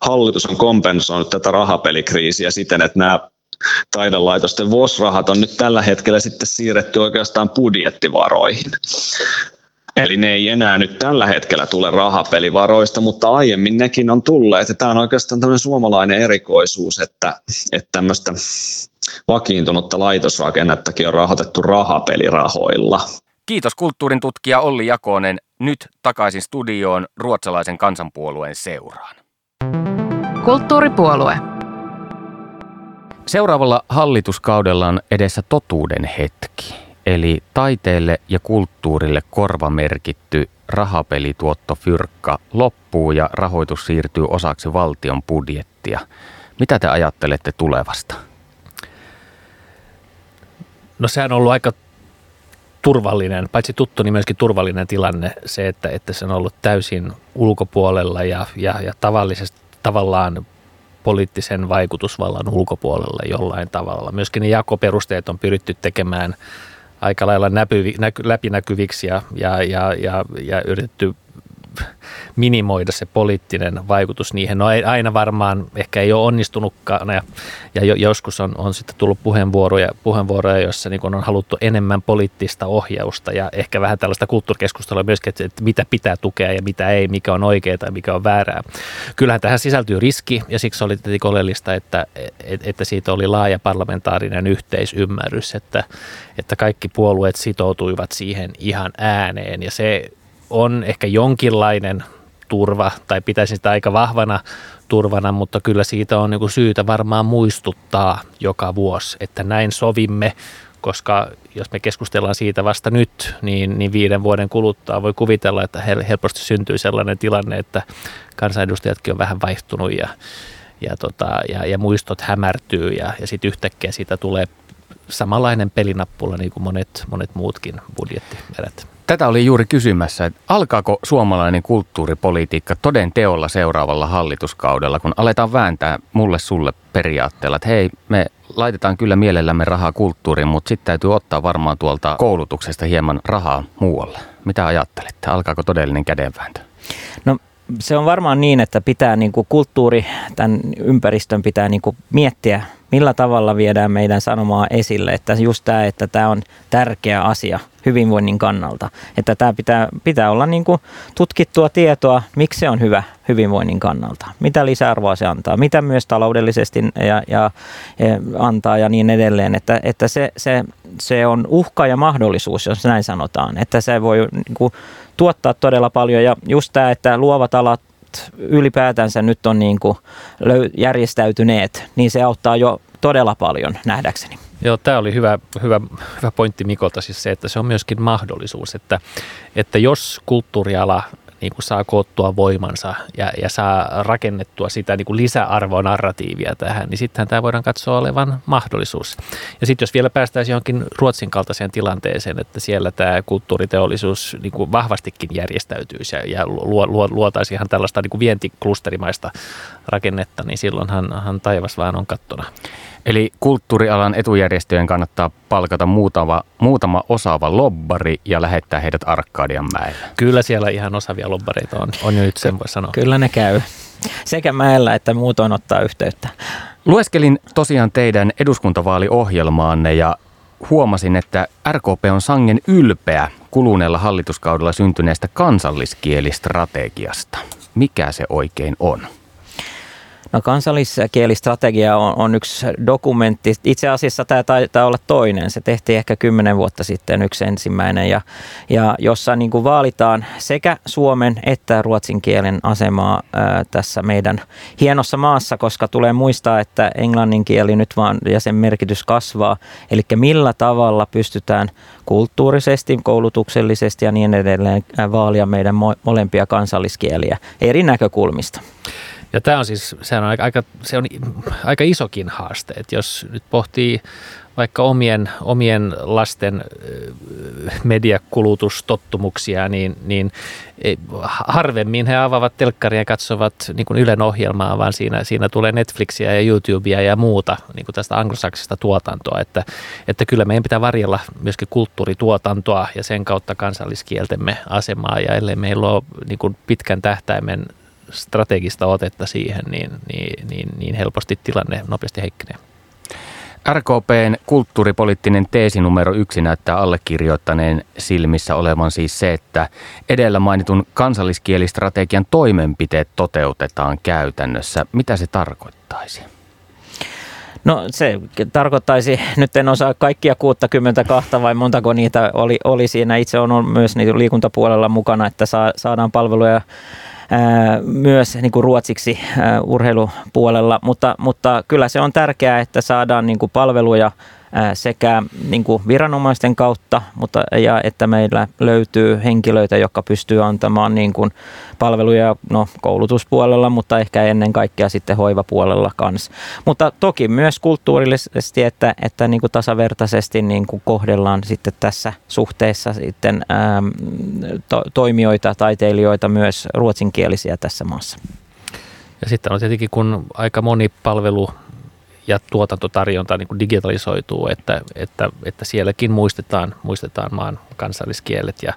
hallitus on kompensoinut tätä rahapelikriisiä siten, että nämä taidelaitosten VOS-rahat on nyt tällä hetkellä sitten siirretty oikeastaan budjettivaroihin. Eli ne ei enää nyt tällä hetkellä tule rahapelivaroista, mutta aiemmin nekin on tulleet. Ja tämä on oikeastaan tämmöinen suomalainen erikoisuus, että, että tämmöistä vakiintunutta laitosrakennettakin on rahoitettu rahapelirahoilla. Kiitos kulttuurin tutkija Olli Jakonen. Nyt takaisin studioon ruotsalaisen kansanpuolueen seuraan. Kulttuuripuolue. Seuraavalla hallituskaudella on edessä totuuden hetki, eli taiteelle ja kulttuurille korvamerkitty rahapelituottofyrkka loppuu ja rahoitus siirtyy osaksi valtion budjettia. Mitä te ajattelette tulevasta? No sehän on ollut aika turvallinen, paitsi tuttu, niin myöskin turvallinen tilanne se, että, että se on ollut täysin ulkopuolella ja, ja, ja tavallisesti tavallaan poliittisen vaikutusvallan ulkopuolella jollain tavalla. Myöskin ne jakoperusteet on pyritty tekemään aika lailla näpyvi, näky, läpinäkyviksi ja, ja, ja, ja, ja yritetty minimoida se poliittinen vaikutus niihin. No ei, aina varmaan ehkä ei ole onnistunutkaan ja, ja joskus on, on sitten tullut puheenvuoroja, puheenvuoroja joissa niin on haluttu enemmän poliittista ohjausta ja ehkä vähän tällaista kulttuurikeskustelua myöskin, että, että mitä pitää tukea ja mitä ei, mikä on oikeaa tai mikä on väärää. Kyllähän tähän sisältyy riski ja siksi oli tietenkin oleellista, että, että siitä oli laaja parlamentaarinen yhteisymmärrys, että, että kaikki puolueet sitoutuivat siihen ihan ääneen ja se on ehkä jonkinlainen turva, tai pitäisin sitä aika vahvana turvana, mutta kyllä siitä on niin syytä varmaan muistuttaa joka vuosi, että näin sovimme, koska jos me keskustellaan siitä vasta nyt, niin, niin viiden vuoden kuluttua voi kuvitella, että helposti syntyy sellainen tilanne, että kansanedustajatkin on vähän vaihtunut ja, ja, tota, ja, ja muistot hämärtyy ja, ja sitten yhtäkkiä siitä tulee samanlainen pelinappula niin kuin monet, monet muutkin budjettierät. Tätä oli juuri kysymässä, että alkaako suomalainen kulttuuripolitiikka toden teolla seuraavalla hallituskaudella, kun aletaan vääntää mulle sulle periaatteella, että hei, me laitetaan kyllä mielellämme rahaa kulttuuriin, mutta sitten täytyy ottaa varmaan tuolta koulutuksesta hieman rahaa muualle. Mitä ajattelette? Alkaako todellinen kädenvääntö? No se on varmaan niin, että pitää niin kuin kulttuuri, tämän ympäristön pitää niin kuin miettiä, millä tavalla viedään meidän sanomaa esille. Että just tämä, että tämä on tärkeä asia hyvinvoinnin kannalta. Että tämä pitää, pitää olla niin kuin tutkittua tietoa, miksi se on hyvä hyvinvoinnin kannalta. Mitä lisäarvoa se antaa, mitä myös taloudellisesti ja, ja, ja antaa ja niin edelleen. Että, että se, se, se on uhka ja mahdollisuus, jos näin sanotaan. Että se voi niin kuin, tuottaa todella paljon ja just tämä, että luovat alat ylipäätänsä nyt on niin kuin järjestäytyneet, niin se auttaa jo todella paljon nähdäkseni. Joo, tämä oli hyvä, hyvä, hyvä pointti Mikolta, siis se, että se on myöskin mahdollisuus, että, että jos kulttuuriala niin kuin saa koottua voimansa ja, ja saa rakennettua sitä niin kuin lisäarvoa narratiivia tähän, niin sittenhän tämä voidaan katsoa olevan mahdollisuus. Ja sitten jos vielä päästäisiin johonkin Ruotsin kaltaiseen tilanteeseen, että siellä tämä kulttuuriteollisuus niin kuin vahvastikin järjestäytyisi ja, ja luo, luo, luotaisiin ihan tällaista niin kuin vientiklusterimaista rakennetta, niin silloinhan taivas vaan on kattona. Eli kulttuurialan etujärjestöjen kannattaa palkata muutama, muutama osaava lobbari ja lähettää heidät Arkadian mäelle. Kyllä siellä ihan osaavia lobbareita on, on jo nyt sen voi sanoa. Kyllä ne käy. Sekä mäellä että muutoin ottaa yhteyttä. Lueskelin tosiaan teidän eduskuntavaaliohjelmaanne ja huomasin, että RKP on sangen ylpeä kuluneella hallituskaudella syntyneestä kansalliskielistrategiasta. Mikä se oikein on? No kansalliskielistrategia on, on yksi dokumentti. Itse asiassa tämä taitaa olla toinen. Se tehtiin ehkä kymmenen vuotta sitten yksi ensimmäinen, ja, ja jossa niin kuin vaalitaan sekä suomen että ruotsin kielen asemaa ää, tässä meidän hienossa maassa, koska tulee muistaa, että englannin kieli nyt vaan ja sen merkitys kasvaa. Eli millä tavalla pystytään kulttuurisesti, koulutuksellisesti ja niin edelleen vaalia meidän molempia kansalliskieliä eri näkökulmista. Ja tämä on siis, se on aika, se on aika isokin haaste, että jos nyt pohtii vaikka omien, omien lasten mediakulutustottumuksia, niin, niin harvemmin he avaavat telkkaria ja katsovat niin kuin Ylen ohjelmaa, vaan siinä, siinä tulee Netflixiä ja YouTubea ja muuta niin kuin tästä anglosaksista tuotantoa, että, että kyllä meidän pitää varjella myöskin kulttuurituotantoa ja sen kautta kansalliskieltemme asemaa ja ellei meillä ole niin kuin pitkän tähtäimen strategista otetta siihen, niin, niin, niin, niin helposti tilanne nopeasti heikkenee. RKPn kulttuuripoliittinen teesi numero yksi näyttää allekirjoittaneen silmissä olevan siis se, että edellä mainitun kansalliskielistrategian toimenpiteet toteutetaan käytännössä. Mitä se tarkoittaisi? No se tarkoittaisi, nyt en osaa kaikkia 62 vai montako niitä oli, oli siinä. Itse on myös niitä liikuntapuolella mukana, että saa, saadaan palveluja myös niin kuin ruotsiksi urheilupuolella, mutta, mutta kyllä se on tärkeää, että saadaan niin kuin palveluja sekä niin kuin viranomaisten kautta, mutta ja että meillä löytyy henkilöitä, jotka pystyy antamaan niin kuin palveluja no, koulutuspuolella, mutta ehkä ennen kaikkea sitten hoivapuolella kanssa. Mutta toki myös kulttuurillisesti, että, että niin kuin tasavertaisesti niin kuin kohdellaan sitten tässä suhteessa sitten ää, to, toimijoita, taiteilijoita, myös ruotsinkielisiä tässä maassa. Ja sitten on tietenkin, kun aika moni palvelu ja tuotantotarjonta niin kuin digitalisoituu, että, että, että sielläkin muistetaan, muistetaan maan kansalliskielet ja,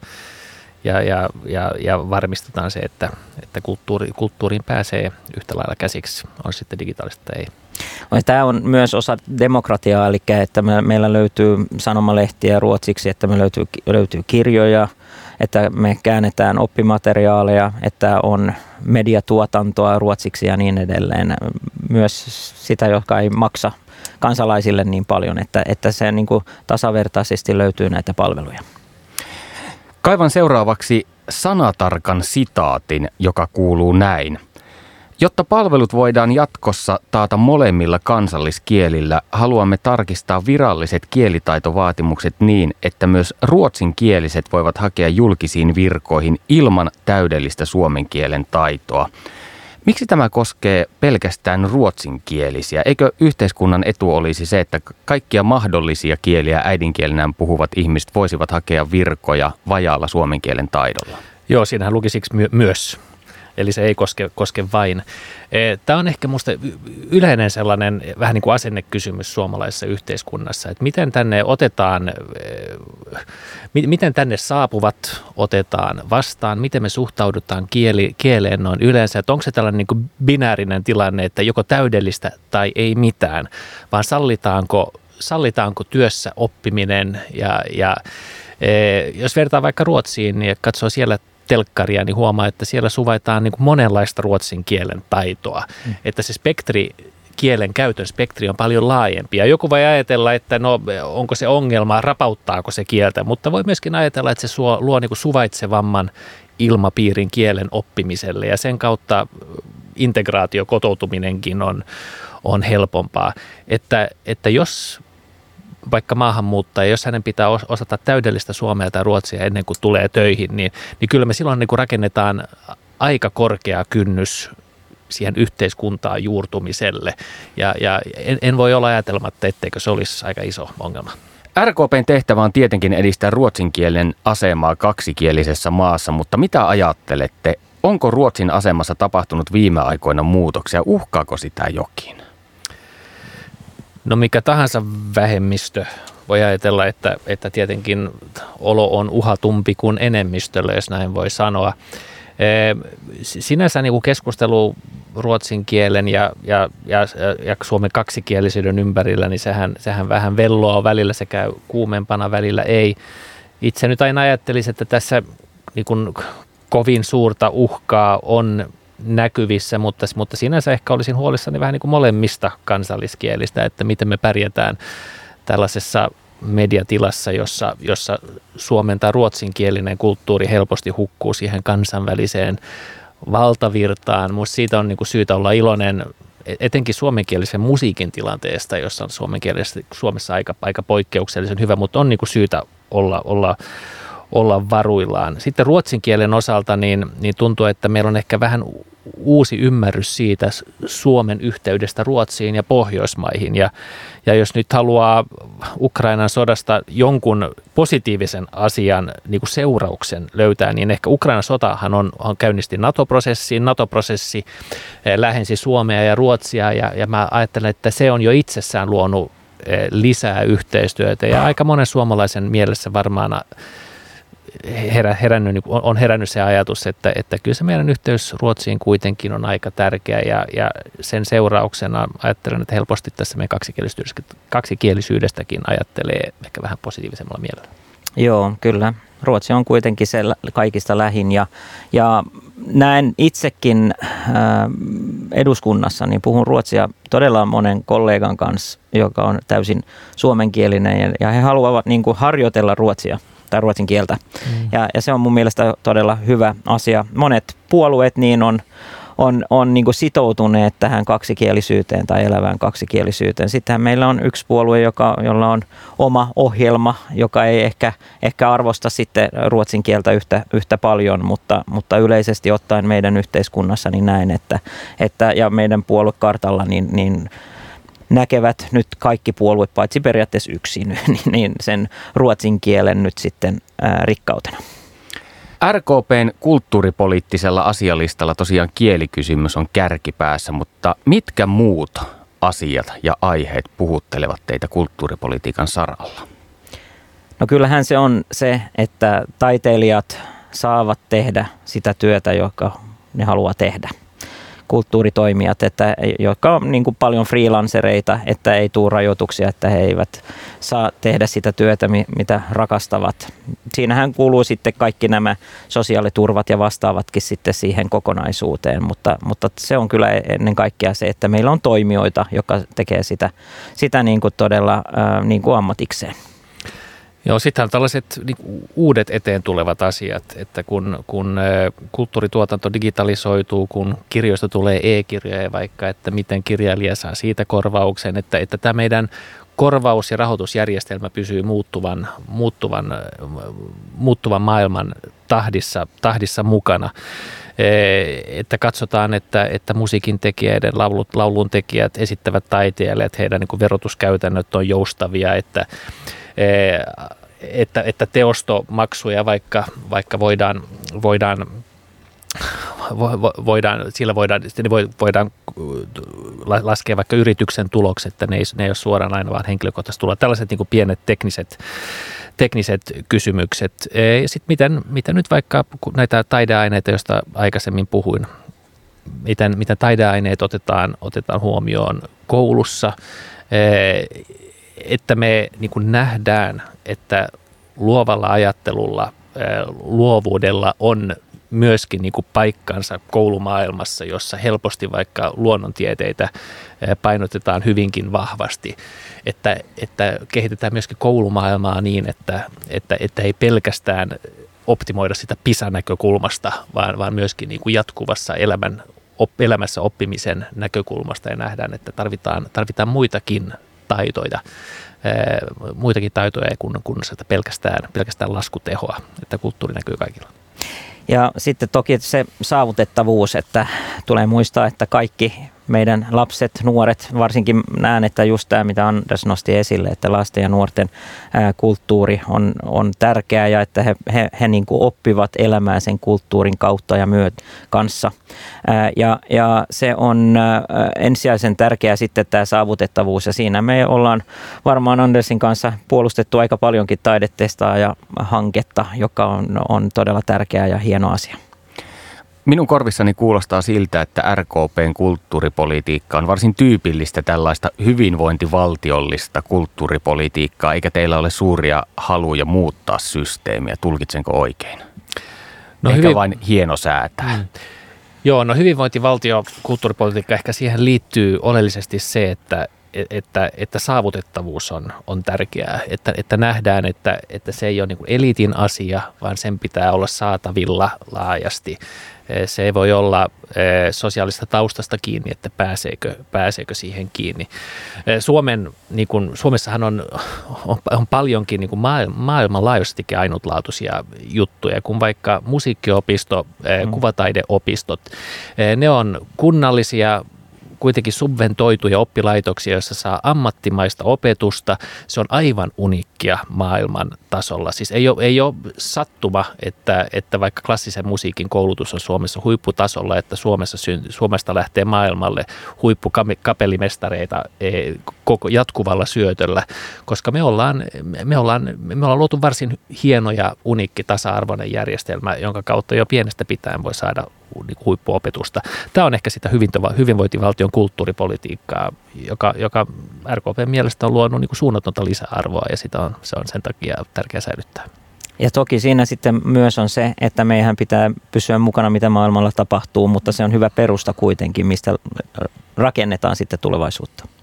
ja, ja, ja, ja varmistetaan se, että, että kulttuuri, kulttuuriin pääsee yhtä lailla käsiksi, on sitten digitaalista tai ei. Tämä on myös osa demokratiaa, eli että meillä löytyy sanomalehtiä ruotsiksi, että me löytyy, löytyy kirjoja, että me käännetään oppimateriaaleja, että on mediatuotantoa ruotsiksi ja niin edelleen. Myös sitä, joka ei maksa kansalaisille niin paljon, että, että se niin kuin tasavertaisesti löytyy näitä palveluja. Kaivan seuraavaksi sanatarkan sitaatin, joka kuuluu näin. Jotta palvelut voidaan jatkossa taata molemmilla kansalliskielillä, haluamme tarkistaa viralliset kielitaitovaatimukset niin, että myös ruotsinkieliset voivat hakea julkisiin virkoihin ilman täydellistä suomen kielen taitoa. Miksi tämä koskee pelkästään ruotsinkielisiä? Eikö yhteiskunnan etu olisi se, että kaikkia mahdollisia kieliä äidinkielenään puhuvat ihmiset voisivat hakea virkoja vajaalla suomen kielen taidolla? Joo, siinähän luki siksi my- myös eli se ei koske, koske vain. E, Tämä on ehkä minusta yleinen sellainen vähän niin kuin asennekysymys suomalaisessa yhteiskunnassa, että miten tänne otetaan, e, miten tänne saapuvat otetaan vastaan, miten me suhtaudutaan kieli, kieleen noin yleensä, että onko se tällainen niin kuin binäärinen tilanne, että joko täydellistä tai ei mitään, vaan sallitaanko, sallitaanko työssä oppiminen ja, ja e, jos vertaa vaikka Ruotsiin, niin katsoo siellä telkkaria, niin huomaa, että siellä suvaitaan niin kuin monenlaista ruotsin kielen taitoa. Mm. Että se spektri kielen käytön spektri on paljon laajempi. Ja joku voi ajatella, että no onko se ongelma, rapauttaako se kieltä, mutta voi myöskin ajatella, että se suo, luo niin kuin suvaitsevamman ilmapiirin kielen oppimiselle ja sen kautta integraatio, kotoutuminenkin on, on helpompaa. Että, että jos vaikka maahanmuuttaja, jos hänen pitää osata täydellistä suomea tai ruotsia ennen kuin tulee töihin, niin, niin kyllä me silloin niin kuin rakennetaan aika korkea kynnys siihen yhteiskuntaan juurtumiselle. Ja, ja en, en voi olla ajatelmatta, etteikö se olisi aika iso ongelma. RKPn tehtävä on tietenkin edistää ruotsinkielen asemaa kaksikielisessä maassa, mutta mitä ajattelette? Onko Ruotsin asemassa tapahtunut viime aikoina muutoksia? Uhkaako sitä jokin? No mikä tahansa vähemmistö voi ajatella, että, että tietenkin olo on uhatumpi kuin enemmistöllä, jos näin voi sanoa. Sinänsä niin kuin keskustelu ruotsin kielen ja, ja, ja, ja Suomen kaksikielisyyden ympärillä, niin sehän, sehän vähän velloa välillä, se käy kuumempana välillä ei. Itse nyt aina ajattelisin, että tässä niin kuin kovin suurta uhkaa on näkyvissä, mutta, mutta sinänsä ehkä olisin huolissani vähän niin kuin molemmista kansalliskielistä, että miten me pärjätään tällaisessa mediatilassa, jossa, jossa suomen tai ruotsinkielinen kulttuuri helposti hukkuu siihen kansainväliseen valtavirtaan. Minusta siitä on niin kuin syytä olla iloinen etenkin suomenkielisen musiikin tilanteesta, jossa on suomenkielisesti Suomessa aika, aika poikkeuksellisen hyvä, mutta on niin kuin syytä olla, olla olla varuillaan. Sitten ruotsin kielen osalta niin, niin tuntuu, että meillä on ehkä vähän uusi ymmärrys siitä Suomen yhteydestä Ruotsiin ja Pohjoismaihin. Ja, ja jos nyt haluaa Ukrainan sodasta jonkun positiivisen asian niin kuin seurauksen löytää, niin ehkä Ukrainan sotahan on, on käynnisti NATO-prosessi. NATO-prosessi eh, lähensi Suomea ja Ruotsia ja, ja mä ajattelen, että se on jo itsessään luonut eh, lisää yhteistyötä ja aika monen suomalaisen mielessä varmaan herä, herännyt, niin on herännyt se ajatus, että, että kyllä se meidän yhteys Ruotsiin kuitenkin on aika tärkeä ja, ja sen seurauksena ajattelen, että helposti tässä meidän kaksikielisyydestäkin, ajattelee ehkä vähän positiivisemmalla mielellä. Joo, kyllä. Ruotsi on kuitenkin se kaikista lähin ja, ja näen itsekin äh, eduskunnassa, niin puhun ruotsia todella monen kollegan kanssa, joka on täysin suomenkielinen ja, ja he haluavat niin kuin harjoitella ruotsia tai ruotsin kieltä. Mm. Ja, ja se on mun mielestä todella hyvä asia. Monet puolueet niin on, on, on niin sitoutuneet tähän kaksikielisyyteen tai elävään kaksikielisyyteen. Sittenhän meillä on yksi puolue, joka, jolla on oma ohjelma, joka ei ehkä, ehkä arvosta sitten ruotsin kieltä yhtä, yhtä paljon, mutta, mutta yleisesti ottaen meidän yhteiskunnassa niin näin, että, että ja meidän puoluekartalla niin, niin näkevät nyt kaikki puolueet, paitsi periaatteessa yksin, niin, niin sen ruotsin kielen nyt sitten rikkautena. RKPn kulttuuripoliittisella asialistalla tosiaan kielikysymys on kärkipäässä, mutta mitkä muut asiat ja aiheet puhuttelevat teitä kulttuuripolitiikan saralla? No kyllähän se on se, että taiteilijat saavat tehdä sitä työtä, joka ne haluaa tehdä – kulttuuritoimijat, että, jotka on niin kuin paljon freelancereita, että ei tule rajoituksia, että he eivät saa tehdä sitä työtä, mitä rakastavat. Siinähän kuuluu sitten kaikki nämä sosiaaliturvat ja vastaavatkin sitten siihen kokonaisuuteen, mutta, mutta se on kyllä ennen kaikkea se, että meillä on toimijoita, joka tekee sitä, sitä niin kuin todella niin kuin ammatikseen. Joo, sittenhän tällaiset niin uudet eteen tulevat asiat, että kun, kun kulttuurituotanto digitalisoituu, kun kirjoista tulee e-kirjoja vaikka, että miten kirjailija saa siitä korvauksen, että, että tämä meidän korvaus- ja rahoitusjärjestelmä pysyy muuttuvan, muuttuvan, muuttuvan maailman tahdissa, tahdissa mukana. Että katsotaan, että, että musiikin tekijöiden, laulut, laulun tekijät esittävät taiteilijat, heidän niin verotuskäytännöt on joustavia, että että, että teostomaksuja vaikka, vaikka voidaan, voidaan voidaan, sillä voidaan, voidaan laskea vaikka yrityksen tulokset, että ne ei, ne ei ole suoraan aina vaan henkilökohtaisesti tulla. Tällaiset niin pienet tekniset, tekniset kysymykset. Sitten miten, miten nyt vaikka näitä taideaineita, joista aikaisemmin puhuin, miten, miten taideaineet otetaan, otetaan huomioon koulussa, että me niin kuin nähdään, että luovalla ajattelulla, luovuudella on myöskin niin kuin paikkansa koulumaailmassa, jossa helposti vaikka luonnontieteitä painotetaan hyvinkin vahvasti, että, että kehitetään myöskin koulumaailmaa niin, että, että, että ei pelkästään optimoida sitä PISA-näkökulmasta, vaan, vaan myöskin niin kuin jatkuvassa elämän, op, elämässä oppimisen näkökulmasta. Ja nähdään, että tarvitaan, tarvitaan muitakin taitoja, muitakin taitoja kuin, kuin pelkästään, pelkästään laskutehoa, että kulttuuri näkyy kaikilla. Ja sitten toki se saavutettavuus, että tulee muistaa, että kaikki meidän lapset, nuoret, varsinkin näen, että just tämä, mitä Anders nosti esille, että lasten ja nuorten kulttuuri on, on tärkeää ja että he, he, he niin kuin oppivat elämään sen kulttuurin kautta ja myöt kanssa. Ja, ja se on ensisijaisen tärkeää sitten tämä saavutettavuus ja siinä me ollaan varmaan Andersin kanssa puolustettu aika paljonkin taidetestaa ja hanketta, joka on, on todella tärkeä ja hieno asia. Minun korvissani kuulostaa siltä, että RKPn kulttuuripolitiikka on varsin tyypillistä tällaista hyvinvointivaltiollista kulttuuripolitiikkaa, eikä teillä ole suuria haluja muuttaa systeemiä. Tulkitsenko oikein? No Ehkä hyvin... vain hieno säätää. Mm. Joo, no hyvinvointivaltio kulttuuripolitiikka, ehkä siihen liittyy oleellisesti se, että että, että saavutettavuus on, on tärkeää, että, että nähdään, että, että se ei ole niin eliitin asia, vaan sen pitää olla saatavilla laajasti. Se ei voi olla sosiaalista taustasta kiinni, että pääseekö, pääseekö siihen kiinni. Suomen, niin kuin, Suomessahan on, on, on paljonkin niin maailmanlaajuisestikin ainutlaatuisia juttuja, kun vaikka musiikkiopisto, mm. kuvataideopistot, ne on kunnallisia kuitenkin subventoituja oppilaitoksia, joissa saa ammattimaista opetusta. Se on aivan uniikkia maailman tasolla. Siis ei ole, ei ole sattuma, että, että vaikka klassisen musiikin koulutus on Suomessa huipputasolla, että Suomessa Suomesta lähtee maailmalle huippukapellimestareita e, koko jatkuvalla syötöllä, koska me ollaan, me ollaan, me ollaan luotu varsin hieno ja uniikki tasa-arvoinen järjestelmä, jonka kautta jo pienestä pitäen voi saada niin huippuopetusta. Tämä on ehkä sitä hyvinvointivaltion kulttuuripolitiikkaa, joka, joka RKP mielestä on luonut niin suunnatonta lisäarvoa ja sitä on, se on sen takia tärkeää säilyttää. Ja toki siinä sitten myös on se, että meidän pitää pysyä mukana, mitä maailmalla tapahtuu, mutta se on hyvä perusta kuitenkin, mistä rakennetaan sitten tulevaisuutta.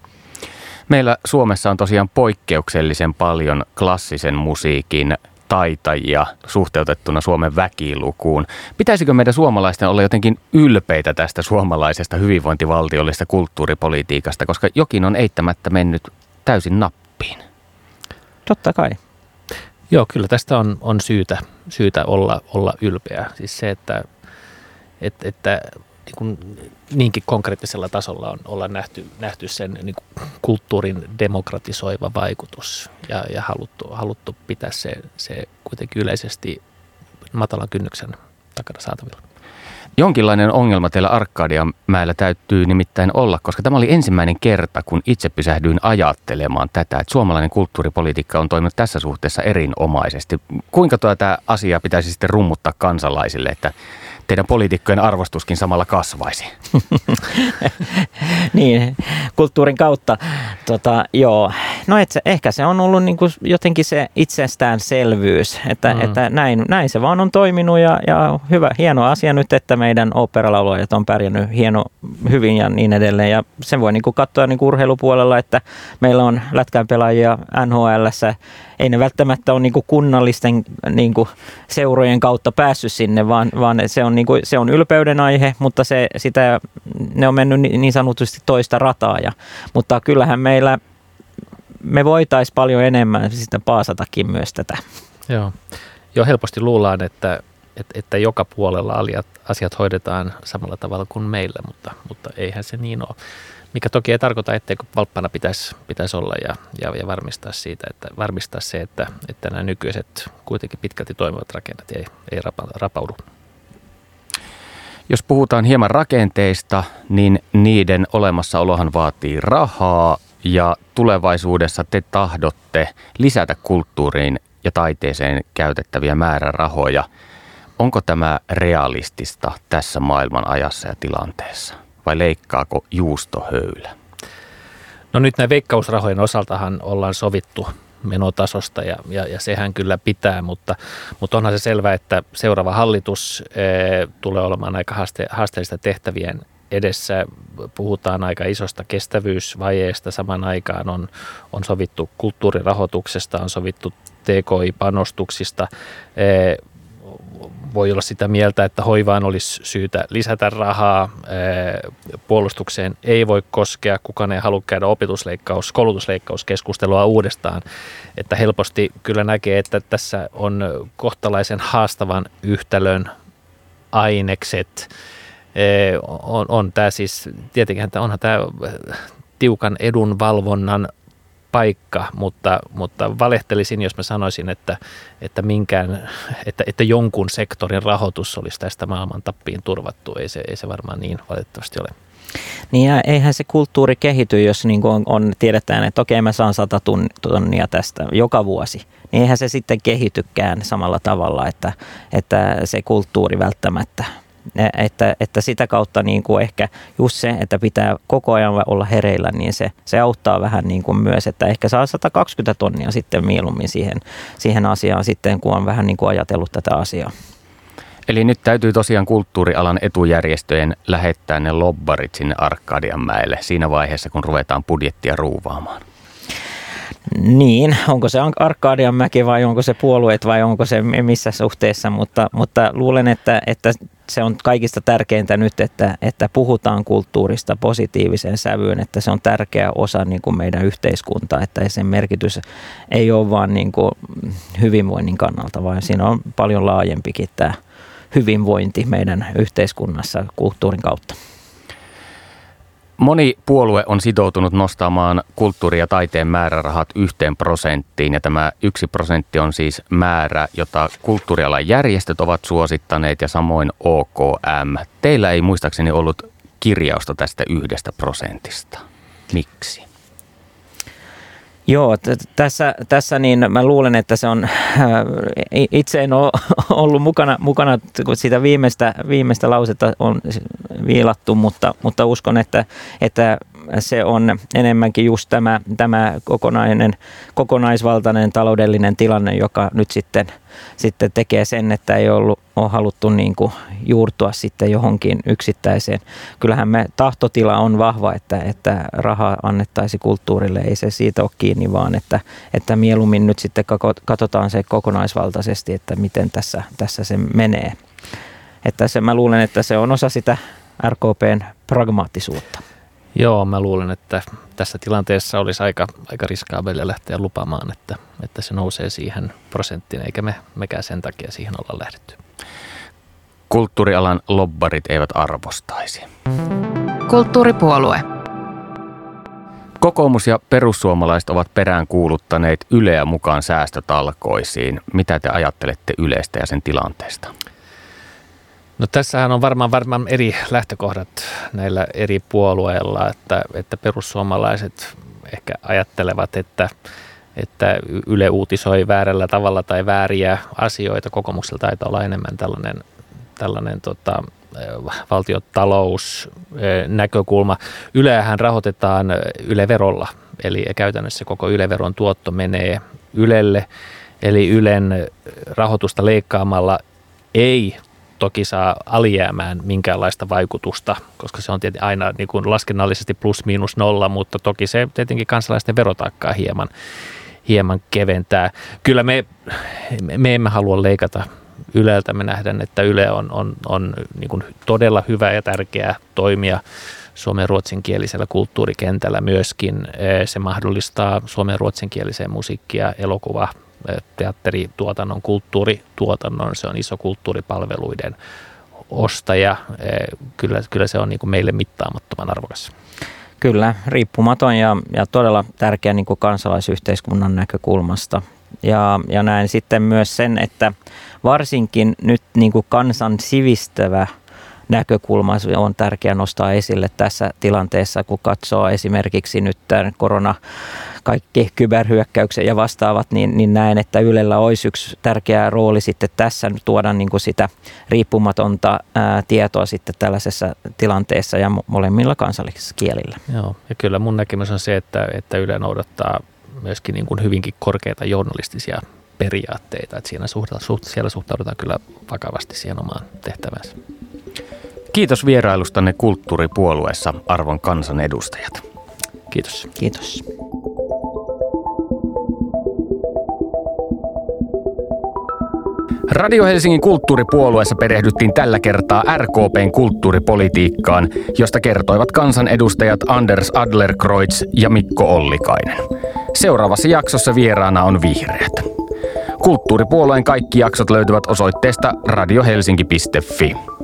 Meillä Suomessa on tosiaan poikkeuksellisen paljon klassisen musiikin taitajia suhteutettuna Suomen väkilukuun. Pitäisikö meidän suomalaisten olla jotenkin ylpeitä tästä suomalaisesta hyvinvointivaltiollisesta kulttuuripolitiikasta, koska jokin on eittämättä mennyt täysin nappiin? Totta kai. Joo, kyllä tästä on, on syytä, syytä olla, olla ylpeä. Siis se, että, että, että niin kuin niinkin konkreettisella tasolla on olla nähty, nähty sen niin kuin kulttuurin demokratisoiva vaikutus ja, ja haluttu, haluttu pitää se, se kuitenkin yleisesti matalan kynnyksen takana saatavilla. Jonkinlainen ongelma teillä Arkadianmäellä täytyy nimittäin olla, koska tämä oli ensimmäinen kerta, kun itse pysähdyin ajattelemaan tätä, että suomalainen kulttuuripolitiikka on toiminut tässä suhteessa erinomaisesti. Kuinka tuota asiaa pitäisi sitten rummuttaa kansalaisille, että teidän poliitikkojen arvostuskin samalla kasvaisi. niin, kulttuurin kautta. Tota, joo. No et se, ehkä se on ollut niin kuin jotenkin se itsestäänselvyys, että, mm. että näin, näin se vaan on toiminut ja, ja hyvä, hieno asia nyt, että meidän operalaulajat on pärjännyt hieno, hyvin ja niin edelleen. Ja sen voi niin kuin katsoa niin kuin urheilupuolella, että meillä on lätkänpelaajia NHLssä ei ne välttämättä ole niin kuin kunnallisten niin kuin seurojen kautta päässyt sinne, vaan, vaan se, on niin kuin, se on ylpeyden aihe, mutta se, sitä, ne on mennyt niin sanotusti toista rataa. Ja, mutta kyllähän meillä, me voitaisiin paljon enemmän sitä paasatakin myös tätä. Joo, jo helposti luullaan, että, että, että joka puolella asiat, hoidetaan samalla tavalla kuin meillä, mutta, mutta eihän se niin ole mikä toki ei tarkoita, etteikö valppana pitäisi, pitäisi olla ja, ja, ja varmistaa, siitä, että, varmistaa se, että, että nämä nykyiset kuitenkin pitkälti toimivat rakennet ei, ei rapa, rapaudu. Jos puhutaan hieman rakenteista, niin niiden olemassaolohan vaatii rahaa ja tulevaisuudessa te tahdotte lisätä kulttuuriin ja taiteeseen käytettäviä määrärahoja. Onko tämä realistista tässä maailman ajassa ja tilanteessa? vai leikkaako juustohöylä? No nyt näin veikkausrahojen osaltahan ollaan sovittu menotasosta ja, ja, ja sehän kyllä pitää, mutta, mutta onhan se selvää, että seuraava hallitus e, tulee olemaan aika haaste, haasteellista tehtävien edessä. Puhutaan aika isosta kestävyysvajeesta. Saman aikaan on, on sovittu kulttuurirahoituksesta, on sovittu TKI-panostuksista. E, voi olla sitä mieltä, että hoivaan olisi syytä lisätä rahaa, puolustukseen ei voi koskea, kukaan ei halua käydä opetusleikkaus, koulutusleikkauskeskustelua uudestaan, että helposti kyllä näkee, että tässä on kohtalaisen haastavan yhtälön ainekset. On, on tämä siis, tietenkin onhan tämä tiukan edunvalvonnan paikka, mutta, mutta valehtelisin, jos mä sanoisin, että, että, minkään, että, että jonkun sektorin rahoitus olisi tästä maailman tappiin turvattu. Ei se, ei se varmaan niin valitettavasti ole. Niin ja eihän se kulttuuri kehity, jos niin on, on, tiedetään, että okei mä saan 100 tonnia tästä joka vuosi, niin eihän se sitten kehitykään samalla tavalla, että, että se kulttuuri välttämättä että, että sitä kautta niin kuin ehkä just se, että pitää koko ajan olla hereillä, niin se, se auttaa vähän niin kuin myös, että ehkä saa 120 tonnia sitten mieluummin siihen, siihen asiaan sitten, kun on vähän niin kuin ajatellut tätä asiaa. Eli nyt täytyy tosiaan kulttuurialan etujärjestöjen lähettää ne lobbarit sinne Arkadianmäelle siinä vaiheessa, kun ruvetaan budjettia ruuvaamaan. Niin, onko se Arkadianmäki vai onko se puolueet vai onko se missä suhteessa, mutta, mutta luulen, että, että se on kaikista tärkeintä nyt, että, että puhutaan kulttuurista positiiviseen sävyyn, että se on tärkeä osa niin kuin meidän yhteiskuntaa, että sen merkitys ei ole vain niin kuin hyvinvoinnin kannalta, vaan siinä on paljon laajempikin tämä hyvinvointi meidän yhteiskunnassa kulttuurin kautta. Moni puolue on sitoutunut nostamaan kulttuuri- ja taiteen määrärahat yhteen prosenttiin ja tämä yksi prosentti on siis määrä, jota kulttuurialan järjestöt ovat suosittaneet ja samoin OKM. Teillä ei muistaakseni ollut kirjausta tästä yhdestä prosentista. Miksi? Joo, t- tässä, tässä niin mä luulen, että se on, äh, itse en ole ollut mukana, mukana kun sitä viimeistä, viimeistä lausetta on viilattu, mutta, mutta uskon, että, että se on enemmänkin just tämä, tämä kokonainen, kokonaisvaltainen taloudellinen tilanne, joka nyt sitten, sitten tekee sen, että ei ollut, ole haluttu niin kuin juurtua sitten johonkin yksittäiseen. Kyllähän me tahtotila on vahva, että, että rahaa annettaisi kulttuurille, ei se siitä ole kiinni, vaan että, että mieluummin nyt sitten katsotaan se kokonaisvaltaisesti, että miten tässä, tässä se menee. Että se, mä luulen, että se on osa sitä RKPn pragmaattisuutta. Joo, mä luulen, että tässä tilanteessa olisi aika, aika riskaabelia lähteä lupamaan, että, että se nousee siihen prosenttiin, eikä me mekään sen takia siihen olla lähdetty. Kulttuurialan lobbarit eivät arvostaisi. Kulttuuripuolue. Kokoomus ja perussuomalaiset ovat peräänkuuluttaneet Yleä mukaan säästötalkoisiin. Mitä te ajattelette Yleistä ja sen tilanteesta? No tässähän on varmaan, varmaan eri lähtökohdat näillä eri puolueilla, että, että perussuomalaiset ehkä ajattelevat, että, että Yle uutisoi väärällä tavalla tai vääriä asioita. Kokoomuksella taitaa olla enemmän tällainen, tällainen tota, valtiotalous näkökulma. Yleähän rahoitetaan Yle-verolla, eli käytännössä koko Yle-veron tuotto menee Ylelle, eli Ylen rahoitusta leikkaamalla ei toki saa alijäämään minkäänlaista vaikutusta, koska se on tietenkin aina niin kuin laskennallisesti plus miinus nolla, mutta toki se tietenkin kansalaisten verotaakkaa hieman, hieman keventää. Kyllä me, me emme halua leikata Yleltä. Me nähdään, että Yle on, on, on niin kuin todella hyvä ja tärkeä toimija suomen ruotsinkielisellä kulttuurikentällä myöskin. Se mahdollistaa suomen ruotsinkieliseen musiikkia, elokuva, teatterituotannon, kulttuurituotannon, se on iso kulttuuripalveluiden ostaja. Kyllä, kyllä se on niin kuin meille mittaamattoman arvokas. Kyllä, riippumaton ja, ja todella tärkeä niin kuin kansalaisyhteiskunnan näkökulmasta. Ja, ja näen sitten myös sen, että varsinkin nyt niin kuin kansan sivistävä – näkökulma on tärkeää nostaa esille tässä tilanteessa, kun katsoo esimerkiksi nyt tämän korona kaikki kyberhyökkäykset ja vastaavat, niin, niin näen, että Ylellä olisi yksi tärkeä rooli sitten tässä tuoda niin kuin sitä riippumatonta ää, tietoa sitten tällaisessa tilanteessa ja molemmilla kansalliskielillä. Joo, ja kyllä mun näkemys on se, että, että Yle noudattaa myöskin niin kuin hyvinkin korkeita journalistisia periaatteita, että siinä suht, siellä suhtaudutaan kyllä vakavasti siihen omaan tehtävänsä. Kiitos vierailustanne kulttuuripuolueessa, arvon kansanedustajat. Kiitos. Kiitos. Radio Helsingin kulttuuripuolueessa perehdyttiin tällä kertaa RKPn kulttuuripolitiikkaan, josta kertoivat kansanedustajat Anders Adlerkreutz ja Mikko Ollikainen. Seuraavassa jaksossa vieraana on Vihreät. Kulttuuripuolueen kaikki jaksot löytyvät osoitteesta radiohelsinki.fi.